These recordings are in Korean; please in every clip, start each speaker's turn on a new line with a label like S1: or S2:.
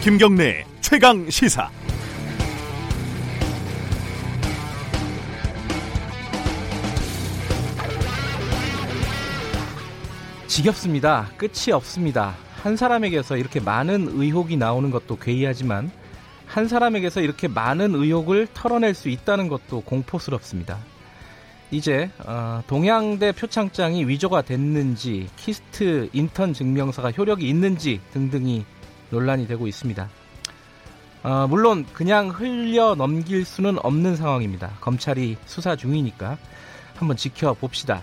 S1: 김경래 최강 시사.
S2: 지겹습니다. 끝이 없습니다. 한 사람에게서 이렇게 많은 의혹이 나오는 것도 괴이하지만 한 사람에게서 이렇게 많은 의혹을 털어낼 수 있다는 것도 공포스럽습니다. 이제 어, 동양대 표창장이 위조가 됐는지 KIST 인턴 증명서가 효력이 있는지 등등이 논란이 되고 있습니다. 어, 물론 그냥 흘려 넘길 수는 없는 상황입니다. 검찰이 수사 중이니까 한번 지켜봅시다.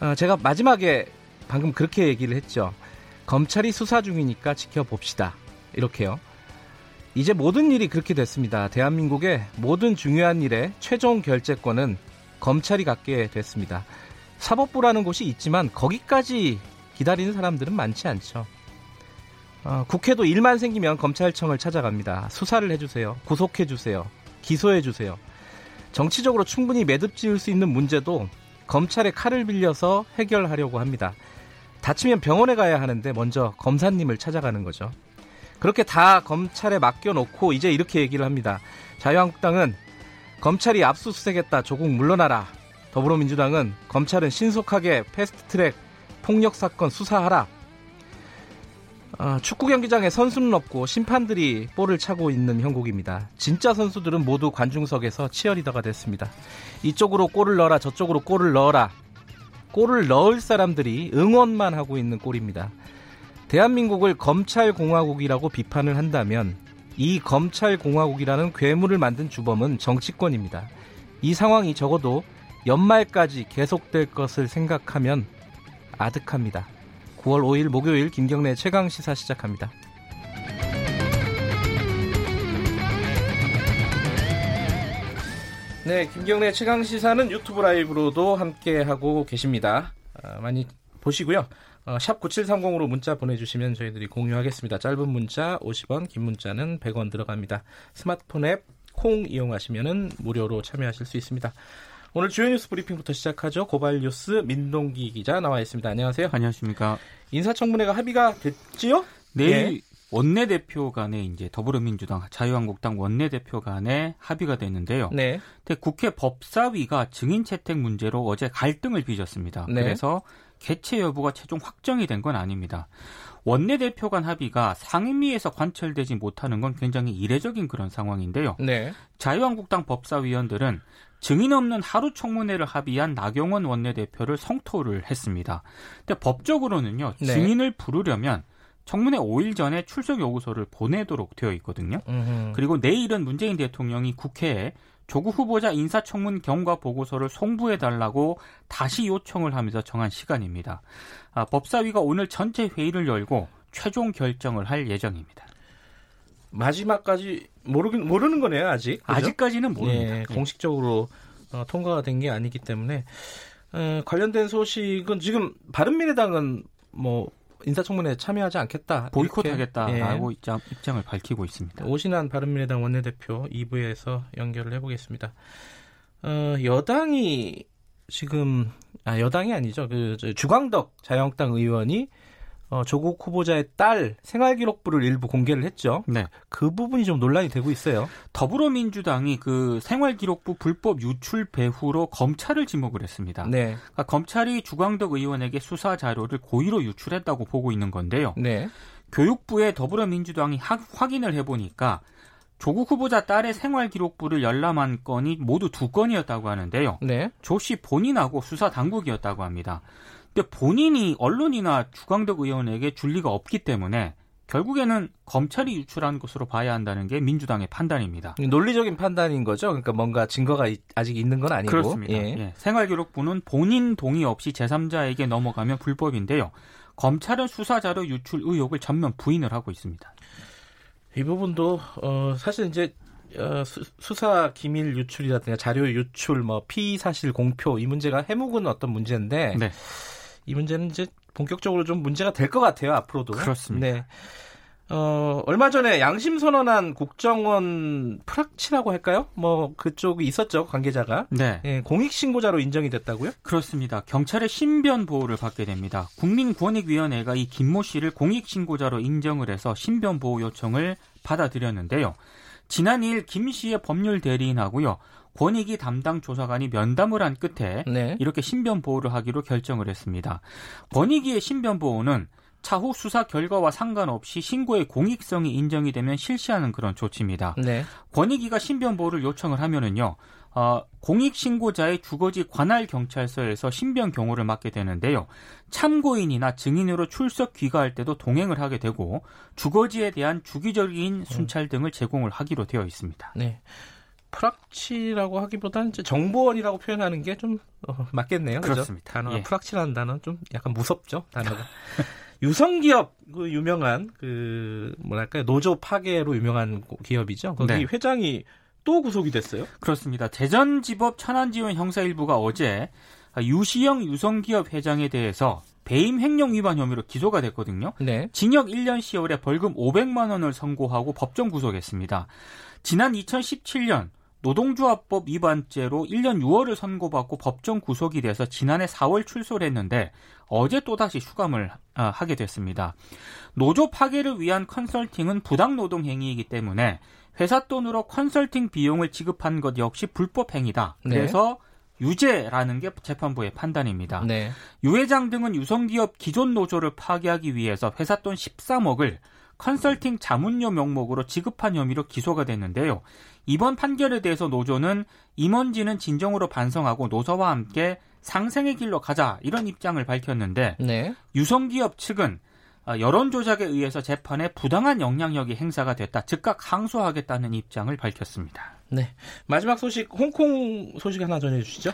S2: 어, 제가 마지막에 방금 그렇게 얘기를 했죠. 검찰이 수사 중이니까 지켜봅시다. 이렇게요. 이제 모든 일이 그렇게 됐습니다. 대한민국의 모든 중요한 일의 최종 결재권은 검찰이 갖게 됐습니다. 사법부라는 곳이 있지만 거기까지 기다리는 사람들은 많지 않죠. 어, 국회도 일만 생기면 검찰청을 찾아갑니다. 수사를 해주세요. 구속해주세요. 기소해주세요. 정치적으로 충분히 매듭 지을 수 있는 문제도 검찰의 칼을 빌려서 해결하려고 합니다. 다치면 병원에 가야 하는데 먼저 검사님을 찾아가는 거죠. 그렇게 다 검찰에 맡겨놓고 이제 이렇게 얘기를 합니다. 자유한국당은 검찰이 압수수색했다. 조국 물러나라. 더불어민주당은 검찰은 신속하게 패스트트랙 폭력 사건 수사하라. 어, 축구 경기장에 선수는 없고 심판들이 볼을 차고 있는 형국입니다. 진짜 선수들은 모두 관중석에서 치어리더가 됐습니다. 이쪽으로 골을 넣어라, 저쪽으로 골을 넣어라. 골을 넣을 사람들이 응원만 하고 있는 꼴입니다. 대한민국을 검찰공화국이라고 비판을 한다면 이 검찰공화국이라는 괴물을 만든 주범은 정치권입니다. 이 상황이 적어도 연말까지 계속될 것을 생각하면 아득합니다. 9월 5일 목요일 김경래 최강 시사 시작합니다. 네, 김경래 최강 시사는 유튜브 라이브로도 함께 하고 계십니다. 아, 많이 보시고요. 어, 샵 9730으로 문자 보내주시면 저희들이 공유하겠습니다. 짧은 문자 50원, 긴 문자는 100원 들어갑니다. 스마트폰 앱 콩 이용하시면 무료로 참여하실 수 있습니다. 오늘 주요 뉴스 브리핑부터 시작하죠. 고발 뉴스 민동기 기자 나와 있습니다. 안녕하세요.
S3: 안녕하십니까.
S2: 인사청문회가 합의가 됐지요?
S3: 내일 예. 원내대표 간에 이제 더불어민주당, 자유한국당 원내대표 간에 합의가 됐는데요. 네. 근데 국회 법사위가 증인 채택 문제로 어제 갈등을 빚었습니다. 네. 그래서 개최 여부가 최종 확정이 된 건 아닙니다. 원내대표 간 합의가 상임위에서 관철되지 못하는 건 굉장히 이례적인 그런 상황인데요. 네. 자유한국당 법사위원들은 증인 없는 하루 청문회를 합의한 나경원 원내대표를 성토를 했습니다. 근데 법적으로는요, 네. 증인을 부르려면 청문회 5일 전에 출석 요구서를 보내도록 되어 있거든요. 음흠. 그리고 내일은 문재인 대통령이 국회에 조국 후보자 인사청문 경과 보고서를 송부해 달라고 다시 요청을 하면서 정한 시간입니다. 아, 법사위가 오늘 전체 회의를 열고 최종 결정을 할 예정입니다.
S2: 마지막까지 모르긴 모르는 거네요 아직.
S3: 그죠? 아직까지는 모릅니다. 예,
S2: 네. 공식적으로 어, 통과가 된 게 아니기 때문에 어, 관련된 소식은 지금 바른미래당은 뭐 인사청문회에 참여하지 않겠다.
S3: 보이콧하겠다라고 예. 입장, 입장을 밝히고 있습니다.
S2: 오신한 바른미래당 원내대표 2부에서 연결을 해보겠습니다. 어, 여당이 지금 아 여당이 아니죠. 그 주광덕 자유한국당 의원이 어, 조국 후보자의 딸 생활기록부를 일부 공개를 했죠. 네. 그 부분이 좀 논란이 되고 있어요.
S3: 더불어민주당이 그 생활기록부 불법 유출 배후로 검찰을 지목을 했습니다. 네. 그러니까 검찰이 주광덕 의원에게 수사 자료를 고의로 유출했다고 보고 있는 건데요. 네. 교육부에 더불어민주당이 하, 확인을 해보니까 조국 후보자 딸의 생활 기록부를 열람한 건이 모두 두 건이었다고 하는데요. 네. 조씨 본인하고 수사 당국이었다고 합니다. 근데 본인이 언론이나 주광덕 의원에게 줄 리가 없기 때문에 결국에는 검찰이 유출한 것으로 봐야 한다는 게 민주당의 판단입니다.
S2: 논리적인 판단인 거죠. 그러니까 뭔가 증거가 아직 있는 건 아니고.
S3: 그렇습니다. 예. 예. 생활기록부는 본인 동의 없이 제3자에게 넘어가면 불법인데요. 검찰은 수사자료 유출 의혹을 전면 부인을 하고 있습니다.
S2: 이 부분도 어, 사실 이제 어, 수, 사 기밀 유출이라든가 자료 유출, 뭐 피사실 공표 이 문제가 해묵은 어떤 문제인데 네. 이 문제는 이제 본격적으로 좀 문제가 될 것 같아요 앞으로도.
S3: 그렇습니다. 네.
S2: 어, 얼마 전에 양심 선언한 국정원 프락치라고 할까요? 뭐 그쪽이 있었죠 관계자가. 네. 예, 공익 신고자로 인정이 됐다고요?
S3: 그렇습니다. 경찰의 신변 보호를 받게 됩니다. 국민권익위원회가 이 김모 씨를 공익 신고자로 인정을 해서 신변 보호 요청을 받아들였는데요. 지난 2일 김 씨의 법률 대리인하고요. 권익위 담당 조사관이 면담을 한 끝에 네. 이렇게 신변 보호를 하기로 결정을 했습니다. 권익위의 신변 보호는 차후 수사 결과와 상관없이 신고의 공익성이 인정이 되면 실시하는 그런 조치입니다. 네. 권익위가 신변 보호를 요청을 하면은요. 어, 공익 신고자의 주거지 관할 경찰서에서 신변 경호를 맡게 되는데요. 참고인이나 증인으로 출석 귀가할 때도 동행을 하게 되고 주거지에 대한 주기적인 순찰 등을 제공을 하기로 되어 있습니다. 네.
S2: 프락치라고 하기보다는 정보원이라고 표현하는 게좀 어, 맞겠네요.
S3: 그렇습니다.
S2: 단어 예. 프락치라는 단어는 좀 약간 무섭죠. 단어가. 유성기업 그 유명한 그 뭐랄까요 노조 파괴로 유명한 기업이죠. 거기 네. 회장이 또 구속이 됐어요?
S3: 그렇습니다. 대전지법 천안지원 형사 일부가 어제 유시영 유성기업 회장에 대해서 배임 횡령 위반 혐의로 기소가 됐거든요. 네. 징역 1년 10월에 벌금 500만 원을 선고하고 법정 구속했습니다. 지난 2017년 노동조합법 위반죄로 1년 6월을 선고받고 법정 구속이 돼서 지난해 4월 출소를 했는데 어제 또다시 수감을 아, 하게 됐습니다. 노조 파괴를 위한 컨설팅은 부당 노동 행위이기 때문에 회사 돈으로 컨설팅 비용을 지급한 것 역시 불법 행위다. 네. 그래서 네. 유죄라는 게 재판부의 판단입니다. 네. 유 회장 등은 유성기업 기존 노조를 파괴하기 위해서 회사 돈 13억을 컨설팅 자문료 명목으로 지급한 혐의로 기소가 됐는데요. 이번 판결에 대해서 노조는 임원진은 진정으로 반성하고 노사와 함께 상생의 길로 가자 이런 입장을 밝혔는데 네. 유성기업 측은 어, 여론 조작에 의해서 재판에 부당한 영향력이 행사가 됐다. 즉각 항소하겠다는 입장을 밝혔습니다.
S2: 네. 마지막 소식 홍콩 소식 하나 전해 주시죠.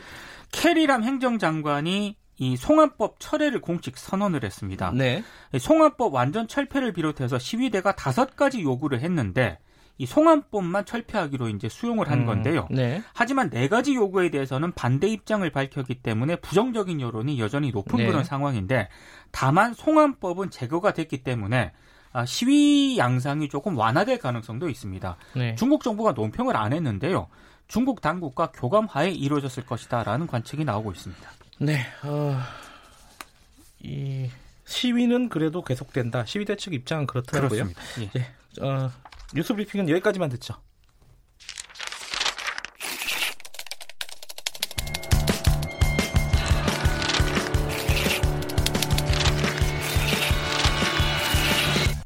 S3: 캐리람 행정장관이 이 송환법 철회를 공식 선언을 했습니다. 네. 송환법 완전 철폐를 비롯해서 시위대가 다섯 가지 요구를 했는데 이 송환법만 철폐하기로 이제 수용을 한 음, 건데요. 네. 하지만 네 가지 요구에 대해서는 반대 입장을 밝혔기 때문에 부정적인 여론이 여전히 높은 네. 그런 상황인데 다만 송환법은 제거가 됐기 때문에 아, 시위 양상이 조금 완화될 가능성도 있습니다. 네. 중국 정부가 논평을 안 했는데요. 중국 당국과 교감하에 이루어졌을 것이다라는 관측이 나오고 있습니다.
S2: 네, 어, 이 시위는 그래도 계속된다. 시위대 측 입장은 그렇더라고요. 그렇습니다. 예. 예, 어, 뉴스 브리핑은 여기까지만 듣죠.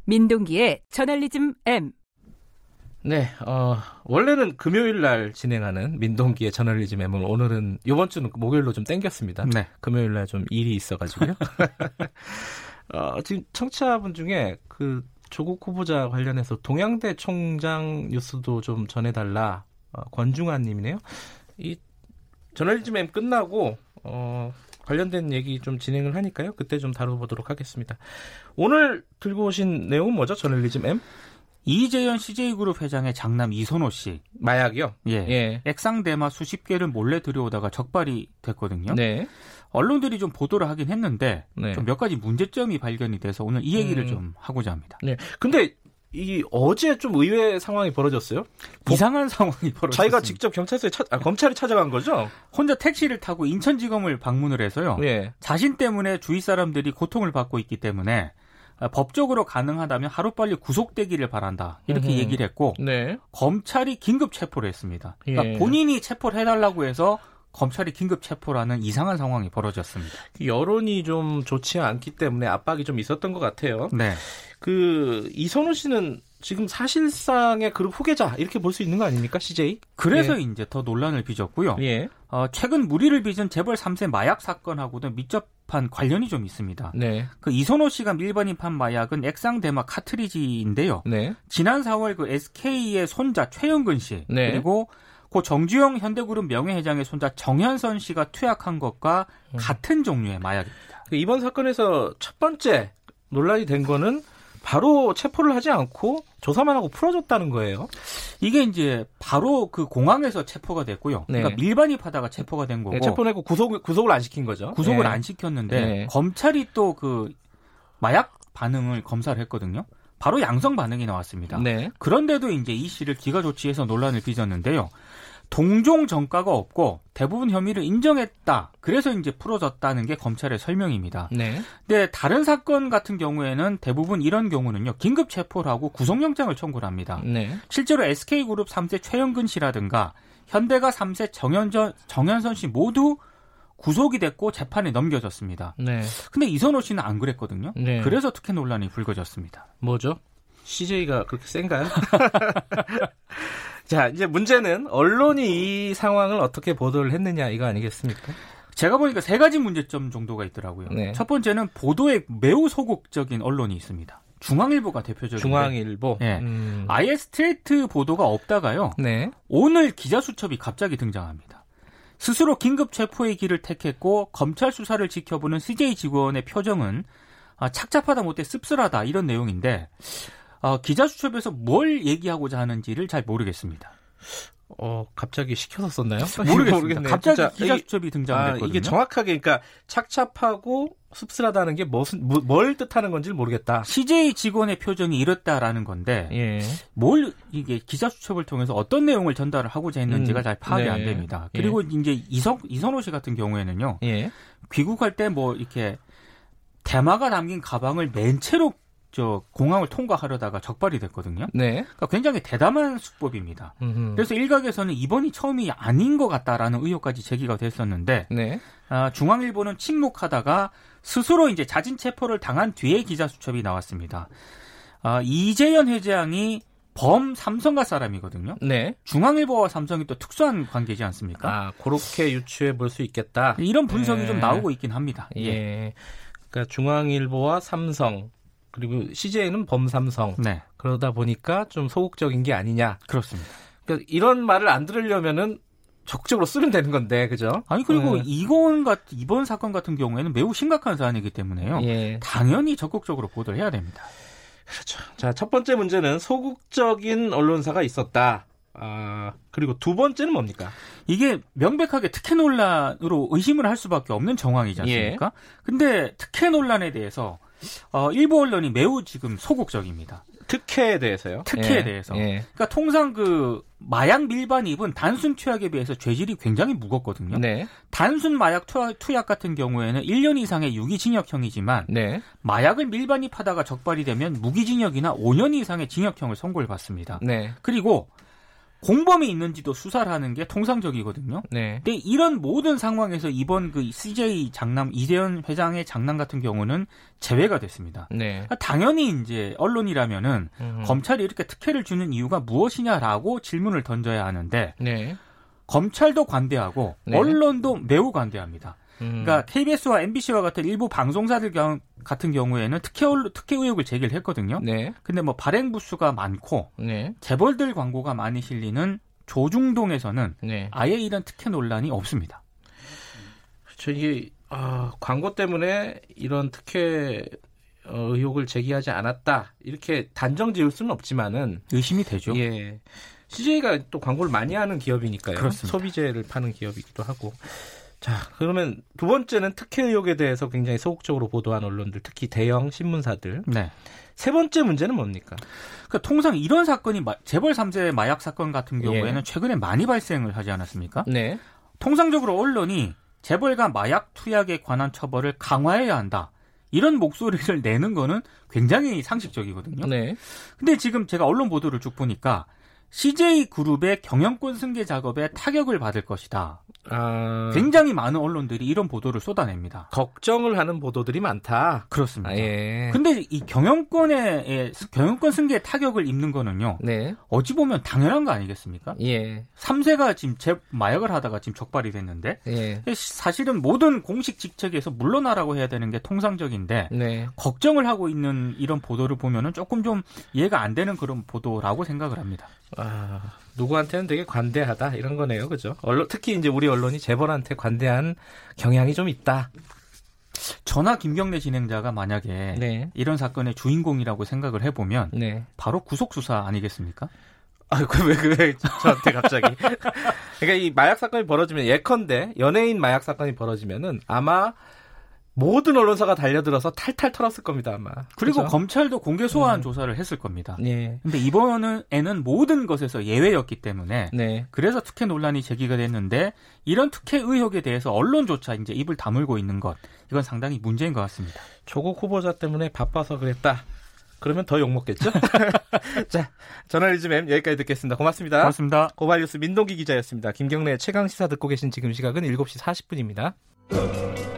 S4: 민동기의 저널리즘 M.
S2: 네, 어, 원래는 금요일 날 진행하는 민동기의 저널리즘 M을 오늘은 이번 주는 목요일로 좀 땡겼습니다. 네. 금요일 날 좀 일이 있어가지고요. 어, 지금 청취자분 중에 그 조국 후보자 관련해서 동양대 총장 뉴스도 좀 전해달라. 어, 권중환 님이네요. 이 저널리즘 M 끝나고 어, 관련된 얘기 좀 진행을 하니까요. 그때 좀 다뤄보도록 하겠습니다. 오늘 들고 오신 내용은 뭐죠? 저널리즘 M?
S3: 이재현 CJ그룹 회장의 장남 이선호 씨.
S2: 마약이요?
S3: 예. 예. 액상 대마 수십 개를 몰래 들여오다가 적발이 됐거든요. 네. 언론들이 좀 보도를 하긴 했는데 네. 좀몇 가지 문제점이 발견이 돼서 오늘 이 얘기를 음. 좀 하고자 합니다.
S2: 네. 근데 이 어제 좀 의외의 상황이 벌어졌어요.
S3: 이상한 상황이 벌어졌어요.
S2: 자기가 직접 경찰서에 찾, 아, 검찰에 찾아간 거죠.
S3: 혼자 택시를 타고 인천지검을 방문을 해서요. 예. 자신 때문에 주위 사람들이 고통을 받고 있기 때문에 아, 법적으로 가능하다면 하루빨리 구속되기를 바란다. 이렇게 음. 얘기를 했고 네. 검찰이 긴급 체포를 했습니다. 그러니까 예. 본인이 체포를 해달라고 해서 검찰이 긴급 체포라는 이상한 상황이 벌어졌습니다.
S2: 여론이 좀 좋지 않기 때문에 압박이 좀 있었던 것 같아요. 네. 그 이선우 씨는 지금 사실상의 그룹 후계자 이렇게 볼 수 있는 거 아닙니까 CJ?
S3: 그래서 예. 이제 더 논란을 빚었고요. 예. 어, 최근 무리를 빚은 재벌 3세 마약 사건하고도 밀접한 관련이 좀 있습니다. 네. 그 이선호 씨가 밀반입 한 마약은 액상 대마 카트리지인데요. 네. 지난 4월 그 SK의 손자 최영근 씨 네. 그리고 고 정주영 현대그룹 명예회장의 손자 정현선 씨가 투약한 것과 음. 같은 종류의 마약입니다.
S2: 그 이번 사건에서 첫 번째 논란이 된 거는 바로 체포를 하지 않고 조사만 하고 풀어줬다는 거예요.
S3: 이게 이제 바로 그 공항에서 체포가 됐고요. 네. 그러니까 밀반입하다가 체포가 된 거고. 네,
S2: 체포내고 구속 구속을 안 시킨 거죠.
S3: 구속을 네. 안 시켰는데 네. 검찰이 또 그 마약 반응을 검사를 했거든요. 바로 양성 반응이 나왔습니다. 네. 그런데도 이제 이 씨를 기가 조치해서 논란을 빚었는데요. 동종 전과가 없고 대부분 혐의를 인정했다. 그래서 이제 풀어졌다는 게 검찰의 설명입니다. 네. 근데 다른 사건 같은 경우에는 대부분 이런 경우는요. 긴급 체포를 하고 구속영장을 청구를 합니다. 네. 실제로 SK그룹 3세 최영근 씨라든가 현대가 3세 정현전, 정현선 씨 모두 구속이 됐고 재판에 넘겨졌습니다. 네. 근데 이선호 씨는 안 그랬거든요. 네. 그래서 특혜 논란이 불거졌습니다.
S2: 뭐죠? CJ가 그렇게 센가요? 자, 이제 문제는 언론이 이 상황을 어떻게 보도를 했느냐 이거 아니겠습니까?
S3: 제가 보니까 세 가지 문제점 정도가 있더라고요. 네. 첫 번째는 보도에 매우 소극적인 언론이 있습니다. 중앙일보가 대표적인
S2: 중앙일보. 네.
S3: 음. 아예 스트레이트 보도가 없다가요. 네. 오늘 기자 수첩이 갑자기 등장합니다. 스스로 긴급 체포의 길을 택했고 검찰 수사를 지켜보는 CJ 직원의 표정은 아, 착잡하다 못해 씁쓸하다 이런 내용인데 어, 기자수첩에서 뭘 얘기하고자 하는지를 잘 모르겠습니다.
S2: 어, 갑자기 시켜서 썼나요?
S3: 모르겠습니다. 갑자기 기자수첩이 등장했거든요. 아,
S2: 이게 정확하게 그러니까 착잡하고 씁쓸하다는 게 무슨 뭐, 뭘 뜻하는 건지 모르겠다.
S3: CJ 직원의 표정이 이렇다라는 건데 예. 뭘 이게 기자수첩을 통해서 어떤 내용을 전달을 하고자 했는지가 음, 잘 파악이 네. 안 됩니다. 그리고 예. 이제 이성 이선호 씨 같은 경우에는요. 예. 귀국할 때 뭐 이렇게 대마가 담긴 가방을 맨 채로 저 공항을 통과하려다가 적발이 됐거든요. 네. 그러니까 굉장히 대담한 수법입니다. 음흠. 그래서 일각에서는 이번이 처음이 아닌 것 같다라는 의혹까지 제기가 됐었는데 네. 아, 중앙일보는 침묵하다가 스스로 이제 자진 체포를 당한 뒤에 기자 수첩이 나왔습니다. 아, 이재현 회장이 범 삼성가 사람이거든요. 네. 중앙일보와 삼성이 또 특수한 관계지 않습니까?
S2: 아, 그렇게 유추해 볼 수 있겠다.
S3: 이런 분석이 네. 좀 나오고 있긴 합니다.
S2: 예. 예. 그러니까 중앙일보와 삼성 그리고 CJ는 범삼성. 네. 그러다 보니까 좀 소극적인 게 아니냐.
S3: 그렇습니다.
S2: 그러니까 이런 말을 안 들으려면은 적극적으로 쓰면 되는 건데, 그죠?
S3: 아니 그리고 네. 이건 같 이번 사건 같은 경우에는 매우 심각한 사안이기 때문에요. 예. 당연히 적극적으로 보도를 해야 됩니다.
S2: 그렇죠. 자, 첫 번째 문제는 소극적인 언론사가 있었다. 아, 그리고 두 번째는 뭡니까?
S3: 이게 명백하게 특혜 논란으로 의심을 할 수밖에 없는 정황이지 않습니까? 예. 근데 특혜 논란에 대해서 어, 일부 언론이 매우 지금 소극적입니다.
S2: 특혜에 대해서요?
S3: 특혜에 예, 대해서. 예. 그러니까 통상 그 마약 밀반입은 단순 투약에 비해서 죄질이 굉장히 무겁거든요. 네. 단순 마약 투약, 같은 경우에는 1년 이상의 유기징역형이지만 네. 마약을 밀반입하다가 적발이 되면 무기징역이나 5년 이상의 징역형을 선고를 받습니다. 네. 그리고 공범이 있는지도 수사를 하는 게 통상적이거든요. 네. 근데 이런 모든 상황에서 이번 그 CJ 장남 이재현 회장의 장남 같은 경우는 제외가 됐습니다. 네. 그러니까 당연히 이제 언론이라면은 음. 검찰이 이렇게 특혜를 주는 이유가 무엇이냐라고 질문을 던져야 하는데 네. 검찰도 관대하고 네. 언론도 매우 관대합니다. 음. 그러니까 KBS와 MBC와 같은 일부 방송사들 경, 같은 경우에는 특혜 특혜 의혹을 제기를 했거든요. 네. 근데 뭐 발행 부수가 많고 네. 재벌들 광고가 많이 실리는 조중동에서는 네. 아예 이런 특혜 논란이 없습니다.
S2: 그렇죠. 이게 아, 광고 때문에 이런 특혜 어, 의혹을 제기하지 않았다 이렇게 단정 지을 수는 없지만은
S3: 의심이 되죠.
S2: 예. CJ가 또 광고를 많이 하는 기업이니까요. 그렇습니다. 소비재를 파는 기업이기도 하고. 자, 그러면 두 번째는 특혜 의혹에 대해서 굉장히 소극적으로 보도한 언론들, 특히 대형 신문사들. 네. 세 번째 문제는 뭡니까?
S3: 그러니까 통상 이런 사건이 재벌 3세 마약 사건 같은 경우에는 예. 최근에 많이 발생을 하지 않았습니까? 네. 통상적으로 언론이 재벌과 마약 투약에 관한 처벌을 강화해야 한다. 이런 목소리를 내는 거는 굉장히 상식적이거든요. 네. 근데 지금 제가 언론 보도를 쭉 보니까 CJ 그룹의 경영권 승계 작업에 타격을 받을 것이다. 아... 굉장히 많은 언론들이 이런 보도를 쏟아냅니다.
S2: 걱정을 하는 보도들이 많다.
S3: 그렇습니다. 아, 예. 근데 이 경영권에 경영권 승계에 타격을 입는 거는요. 네. 어찌 보면 당연한 거 아니겠습니까? 예. 3세가 지금 재, 마약을 하다가 지금 적발이 됐는데 예. 사실은 모든 공식 직책에서 물러나라고 해야 되는 게 통상적인데 네. 걱정을 하고 있는 이런 보도를 보면은 조금 좀 이해가 안 되는 그런 보도라고 생각을 합니다.
S2: 아, 누구한테는 되게 관대하다 이런 거네요, 그죠? 언론 특히 이제 우리 언론이 재벌한테 관대한 경향이 좀 있다.
S3: 전화 김경래 진행자가 만약에 네. 이런 사건의 주인공이라고 생각을 해보면 네. 바로 구속 수사 아니겠습니까?
S2: 아, 왜, 왜, 저한테 갑자기. 그러니까 이 마약 사건이 벌어지면 예컨대 연예인 마약 사건이 벌어지면은 아마 모든 언론사가 달려들어서 탈탈 털었을 겁니다 아마.
S3: 그리고 그렇죠? 검찰도 공개 소환 음. 조사를 했을 겁니다. 네. 근데 이번에는 모든 것에서 예외였기 때문에 네. 그래서 특혜 논란이 제기가 됐는데 이런 특혜 의혹에 대해서 언론조차 이제 입을 다물고 있는 것 이건 상당히 문제인 것 같습니다.
S2: 조국 후보자 때문에 바빠서 그랬다. 그러면 더 욕먹겠죠? 자, 저널리즘 M 여기까지 듣겠습니다. 고맙습니다.
S3: 고맙습니다.
S2: 고발뉴스 민동기 기자였습니다. 김경래 최강 시사 듣고 계신 지금 시각은 7시 40분입니다.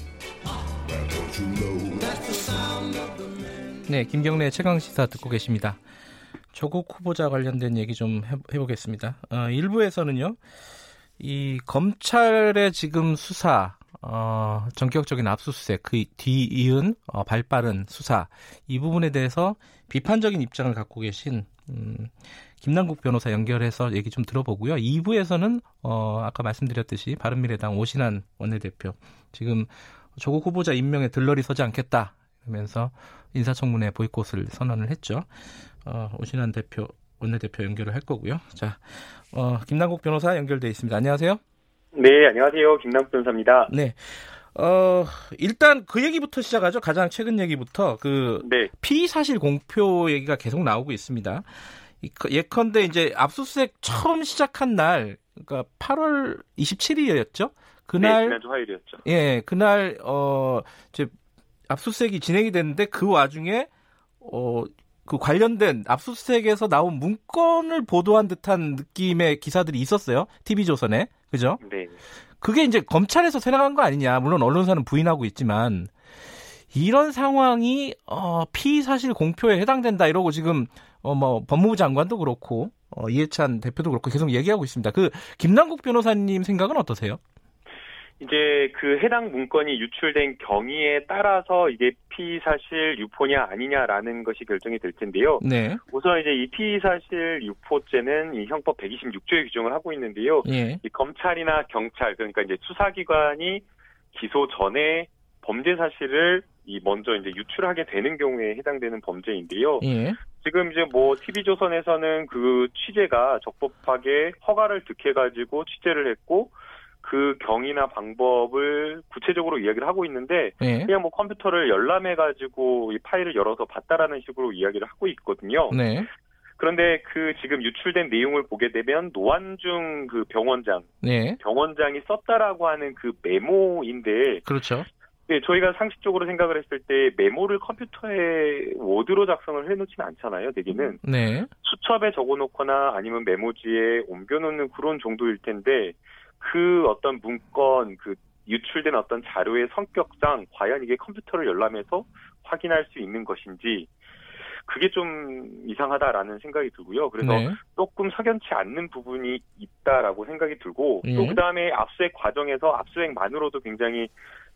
S2: 네, 김경래 최강 시사 듣고 계십니다. 조국 후보자 관련된 얘기 좀 해보겠습니다. 어, 일부에서는요, 이 검찰의 지금 수사 어, 전격적인 압수수색, 그 뒤 이은 어, 발빠른 수사 이 부분에 대해서 비판적인 입장을 갖고 계신 음, 김남국 변호사 연결해서 얘기 좀 들어보고요. 2부에서는 어, 아까 말씀드렸듯이 바른미래당 오신환 원내대표 지금 조국 후보자 임명에 들러리 서지 않겠다 그러면서 인사청문회 보이콧을 선언을 했죠. 어, 오신환 대표 원내대표 연결을 할 거고요. 자, 어, 김남국 변호사 연결돼 있습니다. 안녕하세요.
S5: 네, 안녕하세요. 김남국 변호사입니다.
S2: 네. 어, 일단 그 얘기부터 시작하죠. 가장 최근 얘기부터 그 네. 피의 사실 공표 얘기가 계속 나오고 있습니다. 예컨대 이제 압수수색 처음 시작한 날, 그러니까 8월 27일이었죠. 그날
S5: 네, 지난 화요일이었죠.
S2: 예, 그날 어 이제 압수수색이 진행이 됐는데 그 와중에 어 그 관련된 압수수색에서 나온 문건을 보도한 듯한 느낌의 기사들이 있었어요. TV조선에. 그죠? 네. 그게 이제 검찰에서 새나간 거 아니냐. 물론 언론사는 부인하고 있지만 이런 상황이 어, 피의 사실 공표에 해당된다 이러고 지금 어, 뭐 법무부 장관도 그렇고 어, 이해찬 대표도 그렇고 계속 얘기하고 있습니다. 그 김남국 변호사님 생각은 어떠세요?
S5: 이제 그 해당 문건이 유출된 경위에 따라서 이게 피사실 유포냐 아니냐라는 것이 결정이 될 텐데요. 네. 우선 이제 이 피사실 유포죄는 이 형법 126조에 규정을 하고 있는데요. 예. 이 검찰이나 경찰 그러니까 이제 수사기관이 기소 전에 범죄 사실을 이 먼저 이제 유출하게 되는 경우에 해당되는 범죄인데요. 예. 지금 이제 뭐 TV조선에서는 그 취재가 적법하게 허가를 득해가지고 취재를 했고 그 경위나 방법을 구체적으로 이야기를 하고 있는데 네. 그냥 뭐 컴퓨터를 열람해 가지고 이 파일을 열어서 봤다라는 식으로 이야기를 하고 있거든요. 네. 그런데 그 지금 유출된 내용을 보게 되면 노환중 그 병원장, 네. 병원장이 썼다라고 하는 그 메모인데,
S2: 그렇죠.
S5: 네, 저희가 상식적으로 생각을 했을 때 메모를 컴퓨터에 워드로 작성을 해놓지는 않잖아요, 대개는. 네. 수첩에 적어놓거나 아니면 메모지에 옮겨놓는 그런 정도일 텐데 그 어떤 문건 그 유출된 어떤 자료의 성격상 과연 이게 컴퓨터를 열람해서 확인할 수 있는 것인지 그게 좀 이상하다라는 생각이 들고요. 그래서 네. 조금 석연치 않는 부분이 있다라고 생각이 들고 네. 또 그다음에 압수수색 과정에서 압수수색만으로도 굉장히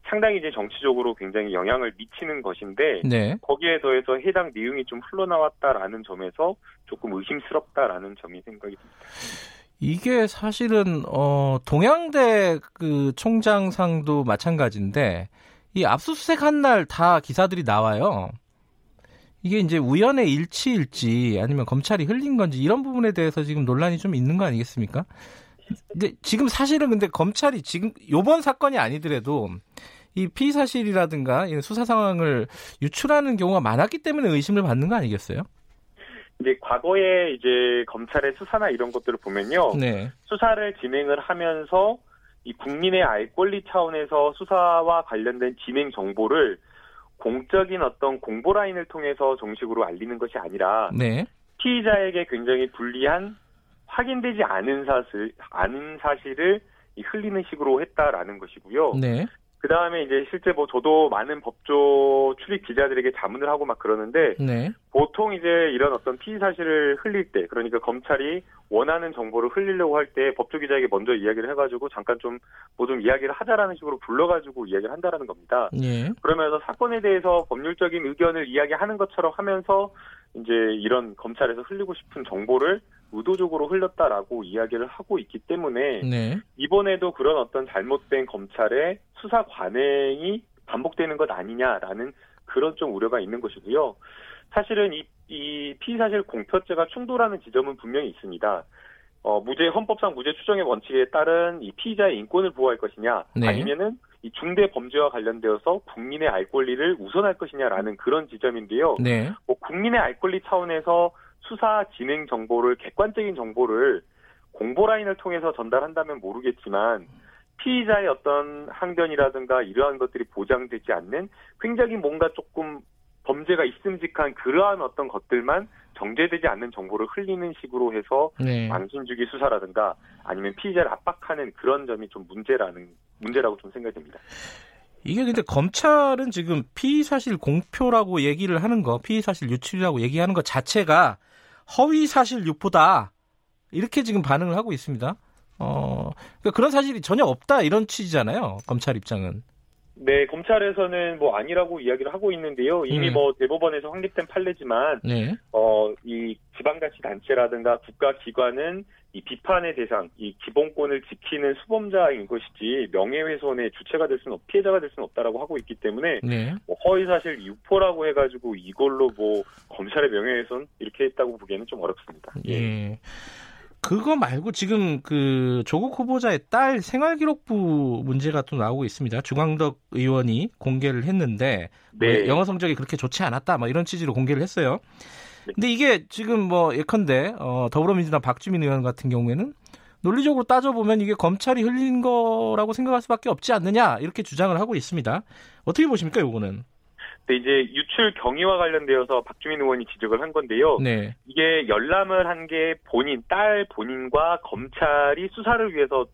S5: 상당히 이제 정치적으로 굉장히 영향을 미치는 것인데 네. 거기에 더해서 해당 내용이 좀 흘러나왔다라는 점에서 조금 의심스럽다라는 점이 생각이 듭니다.
S2: 이게 사실은 어 동양대 그 총장상도 마찬가지인데 이 압수수색 한 날 다 기사들이 나와요. 이게 이제 우연의 일치일지 아니면 검찰이 흘린 건지 이런 부분에 대해서 지금 논란이 좀 있는 거 아니겠습니까? 근데 지금 사실은 근데 검찰이 지금 요번 사건이 아니더라도 이 피의 사실이라든가 수사 상황을 유출하는 경우가 많았기 때문에 의심을 받는 거 아니겠어요?
S5: 이제 과거에 이제 검찰의 수사나 이런 것들을 보면요. 네. 수사를 진행을 하면서 이 국민의 알 권리 차원에서 수사와 관련된 진행 정보를 공적인 어떤 공보 라인을 통해서 정식으로 알리는 것이 아니라 네. 피의자에게 굉장히 불리한 확인되지 않은 사실, 않은 사실을 흘리는 식으로 했다라는 것이고요. 네. 그 다음에 이제 실제 뭐 저도 많은 법조 출입 기자들에게 자문을 하고 막 그러는데 네. 보통 이제 이런 어떤 피의 사실을 흘릴 때 그러니까 검찰이 원하는 정보를 흘리려고 할 때 법조 기자에게 먼저 이야기를 해가지고 잠깐 좀 뭐좀 뭐 이야기를 하자라는 식으로 불러가지고 이야기를 한다라는 겁니다. 네. 그러면서 사건에 대해서 법률적인 의견을 이야기하는 것처럼 하면서 이제 이런 검찰에서 흘리고 싶은 정보를 의도적으로 흘렸다라고 이야기를 하고 있기 때문에 네. 이번에도 그런 어떤 잘못된 검찰의 수사 관행이 반복되는 것 아니냐라는 그런 좀 우려가 있는 것이고요. 사실은 이, 이 피의사실 공표죄가 충돌하는 지점은 분명히 있습니다. 어, 무죄 헌법상 무죄 추정의 원칙에 따른 이 피의자의 인권을 보호할 것이냐 네. 아니면은 이 중대 범죄와 관련되어서 국민의 알 권리를 우선할 것이냐라는 그런 지점인데요. 네. 뭐 국민의 알 권리 차원에서 수사 진행 정보를 객관적인 정보를 공보 라인을 통해서 전달한다면 모르겠지만 피의자의 어떤 항변이라든가 이러한 것들이 보장되지 않는 굉장히 뭔가 조금 범죄가 있음직한 그러한 어떤 것들만 정제되지 않는 정보를 흘리는 식으로 해서 네. 망신주기 수사라든가 아니면 피의자를 압박하는 그런 점이 좀 문제라는 문제라고 좀 생각이 듭니다.
S2: 이게 근데 검찰은 지금 피의 사실 공표라고 얘기를 하는 거, 피의 사실 유출이라고 얘기하는 것 자체가 허위 사실 유포다 이렇게 지금 반응을 하고 있습니다. 어, 그러니까 그런 사실이 전혀 없다 이런 취지잖아요. 검찰 입장은.
S5: 네, 검찰에서는 뭐 아니라고 이야기를 하고 있는데요. 이미 음. 뭐 대법원에서 확립된 판례지만, 네. 어, 이 지방자치단체라든가 국가기관은 이 비판의 대상, 이 기본권을 지키는 수범자인 것이지 명예훼손의 주체가 될 수는 없, 피해자가 될 수는 없다라고 하고 있기 때문에 네. 뭐 허위사실 유포라고 해가지고 이걸로 뭐 검찰의 명예훼손 이렇게 했다고 보기에는 좀 어렵습니다.
S2: 예. 그거 말고 지금 그 조국 후보자의 딸 생활기록부 문제가 또 나오고 있습니다. 중앙덕 의원이 공개를 했는데 네. 뭐 영어 성적이 그렇게 좋지 않았다, 뭐 이런 취지로 공개를 했어요. 네. 근데 이게 지금 뭐 예컨대 어, 더불어민주당 박주민 의원 같은 경우에는 논리적으로 따져보면 이게 검찰이 흘린 거라고 생각할 수밖에 없지 않느냐 이렇게 주장을 하고 있습니다. 어떻게 보십니까, 이거는?
S5: 네, 이제 유출 경위와 관련되어서 박주민 의원이 지적을 한 건데요. 네. 이게 열람을 한 게 본인, 딸 본인과 검찰이 수사를 위해서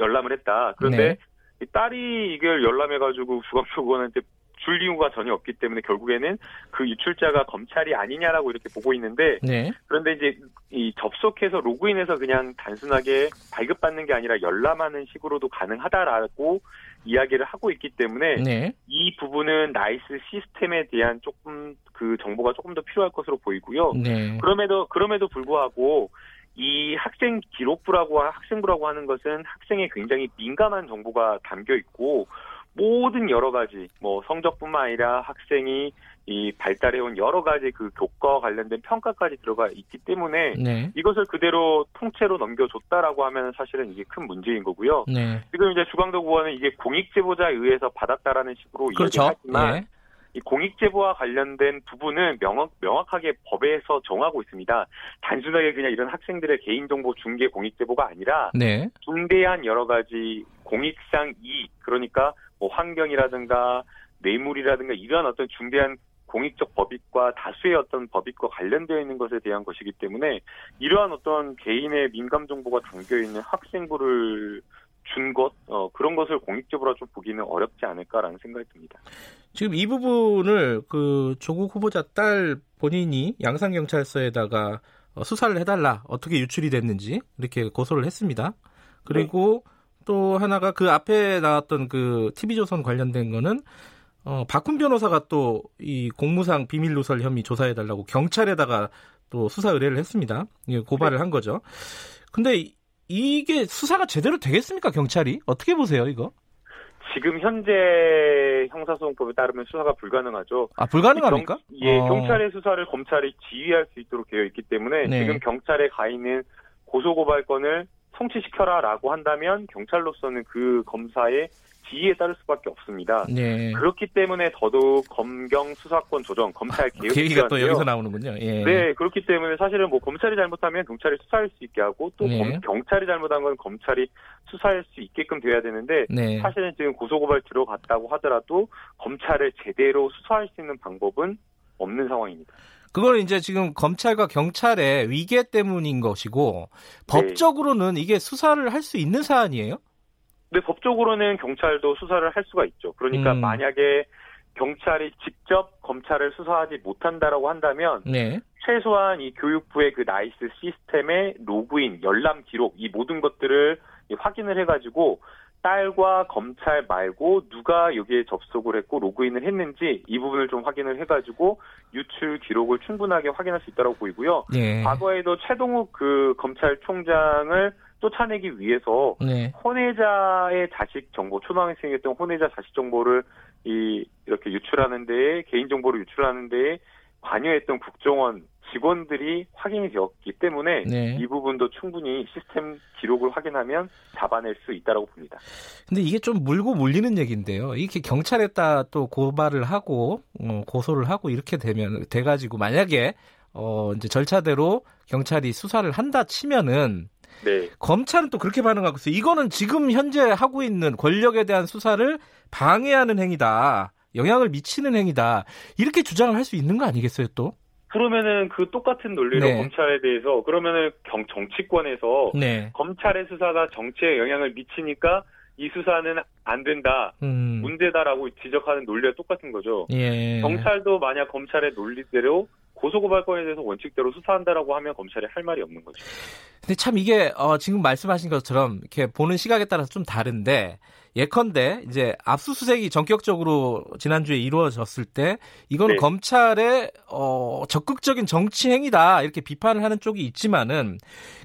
S5: 열람을 했다. 그런데 네. 딸이 이걸 열람해가지고 주광표 의원한테 줄 이유가 전혀 없기 때문에 결국에는 그 유출자가 검찰이 아니냐라고 이렇게 보고 있는데 네. 그런데 이제 이 접속해서 로그인해서 그냥 단순하게 발급받는 게 아니라 열람하는 식으로도 가능하다라고 이야기를 하고 있기 때문에 네. 이 부분은 나이스 시스템에 대한 조금 그 정보가 조금 더 필요할 것으로 보이고요. 네. 그럼에도 그럼에도 불구하고 이 학생 기록부라고 학생부라고 하는 것은 학생의 굉장히 민감한 정보가 담겨 있고 모든 여러 가지 뭐 성적뿐만 아니라 학생이 이 발달해온 여러 가지 그 교과와 관련된 평가까지 들어가 있기 때문에 네. 이것을 그대로 통째로 넘겨줬다라고 하면 사실은 이게 큰 문제인 거고요. 네. 지금 이제 주광덕 의원은 이게 공익 제보자에 의해서 받았다라는 식으로 그렇죠. 이야기하지만 네. 이 공익 제보와 관련된 부분은 명확, 명확하게 법에서 정하고 있습니다. 단순하게 그냥 이런 학생들의 개인정보 중개 공익 제보가 아니라 네. 중대한 여러 가지 공익상 이익 그러니까 뭐 환경이라든가 뇌물이라든가 이러한 어떤 중대한 공익적 법익과 다수의 어떤 법익과 관련되어 있는 것에 대한 것이기 때문에 이러한 어떤 개인의 민감 정보가 담겨 있는 학생부를 준 것, 어, 그런 것을 공익적으로 좀 보기는 어렵지 않을까라는 생각이 듭니다.
S2: 지금 이 부분을 그 조국 후보자 딸 본인이 양산경찰서에다가 어, 수사를 해달라, 어떻게 유출이 됐는지 이렇게 고소를 했습니다. 그리고 네. 또 하나가 그 앞에 나왔던 그 TV조선 관련된 거는 어, 박훈 변호사가 또 이 공무상 비밀 누설 혐의 조사해 달라고 경찰에다가 또 수사 의뢰를 했습니다. 고발을 한 거죠. 근데 이게 수사가 제대로 되겠습니까, 경찰이? 어떻게 보세요, 이거?
S5: 지금 현재 형사소송법에 따르면 수사가 불가능하죠.
S2: 아, 불가능합니까? 경,
S5: 예, 어. 경찰의 수사를 검찰이 지휘할 수 있도록 되어 있기 때문에 네. 지금 경찰에 가 있는 고소고발건을 성취시켜라라고 한다면 경찰로서는 그 검사의 지휘에 따를 수밖에 없습니다. 네. 그렇기 때문에 더더욱 검경 수사권 조정, 검찰 개혁
S2: 계기가 또 여기서 나오는군요. 예.
S5: 네, 그렇기 때문에 사실은 뭐 검찰이 잘못하면 경찰이 수사할 수 있게 하고 또 네. 경찰이 잘못한 건 검찰이 수사할 수 있게끔 돼야 되는데 네. 사실은 지금 고소고발 들어갔다고 하더라도 검찰을 제대로 수사할 수 있는 방법은 없는 상황입니다.
S2: 그걸 이제 지금 검찰과 경찰의 위계 때문인 것이고 네. 법적으로는 이게 수사를 할 수 있는 사안이에요?
S5: 근데 법적으로는 경찰도 수사를 할 수가 있죠. 그러니까 음. 만약에 경찰이 직접 검찰을 수사하지 못한다라고 한다면 네. 최소한 이 교육부의 그 나이스 시스템의 로그인, 열람 기록 이 모든 것들을 확인을 해가지고 딸과 검찰 말고 누가 여기에 접속을 했고 로그인을 했는지 이 부분을 좀 확인을 해가지고 유출 기록을 충분하게 확인할 수 있다고 보이고요. 네. 과거에도 채동욱 그 검찰총장을 쫓아내기 위해서 네. 혼외자의 자식 정보, 초등학생이었던 혼외자 자식 정보를 이 이렇게 유출하는 데에 개인 정보를 유출하는 데에 관여했던 국정원 직원들이 확인이 되었기 때문에 네. 이 부분도 충분히 시스템 기록을 확인하면 잡아낼 수 있다고 봅니다.
S2: 근데 이게 좀 물고 물리는 얘기인데요. 이렇게 경찰에다 또 고발을 하고 어, 고소를 하고 이렇게 되면 돼 가지고 만약에 어 이제 절차대로 경찰이 수사를 한다 치면은 네. 검찰은 또 그렇게 반응하고 있어요. 이거는 지금 현재 하고 있는 권력에 대한 수사를 방해하는 행위다. 영향을 미치는 행위다. 이렇게 주장을 할 수 있는 거 아니겠어요, 또?
S5: 그러면은 그 똑같은 논리로 네. 검찰에 대해서 그러면은 경, 정치권에서 네. 검찰의 수사가 정치에 영향을 미치니까 이 수사는 안 된다, 음. 문제다라고 지적하는 논리가 똑같은 거죠. 예. 경찰도 만약 검찰의 논리대로 고소고발권에 대해서 원칙대로 수사한다라고 하면 검찰이 할 말이 없는 거죠.
S2: 근데 참 이게 어, 지금 말씀하신 것처럼 이렇게 보는 시각에 따라서 좀 다른데 예컨대 이제 압수수색이 전격적으로 지난주에 이루어졌을 때 이건 네. 검찰의 어, 적극적인 정치 행위다 이렇게 비판을 하는 쪽이 있지만은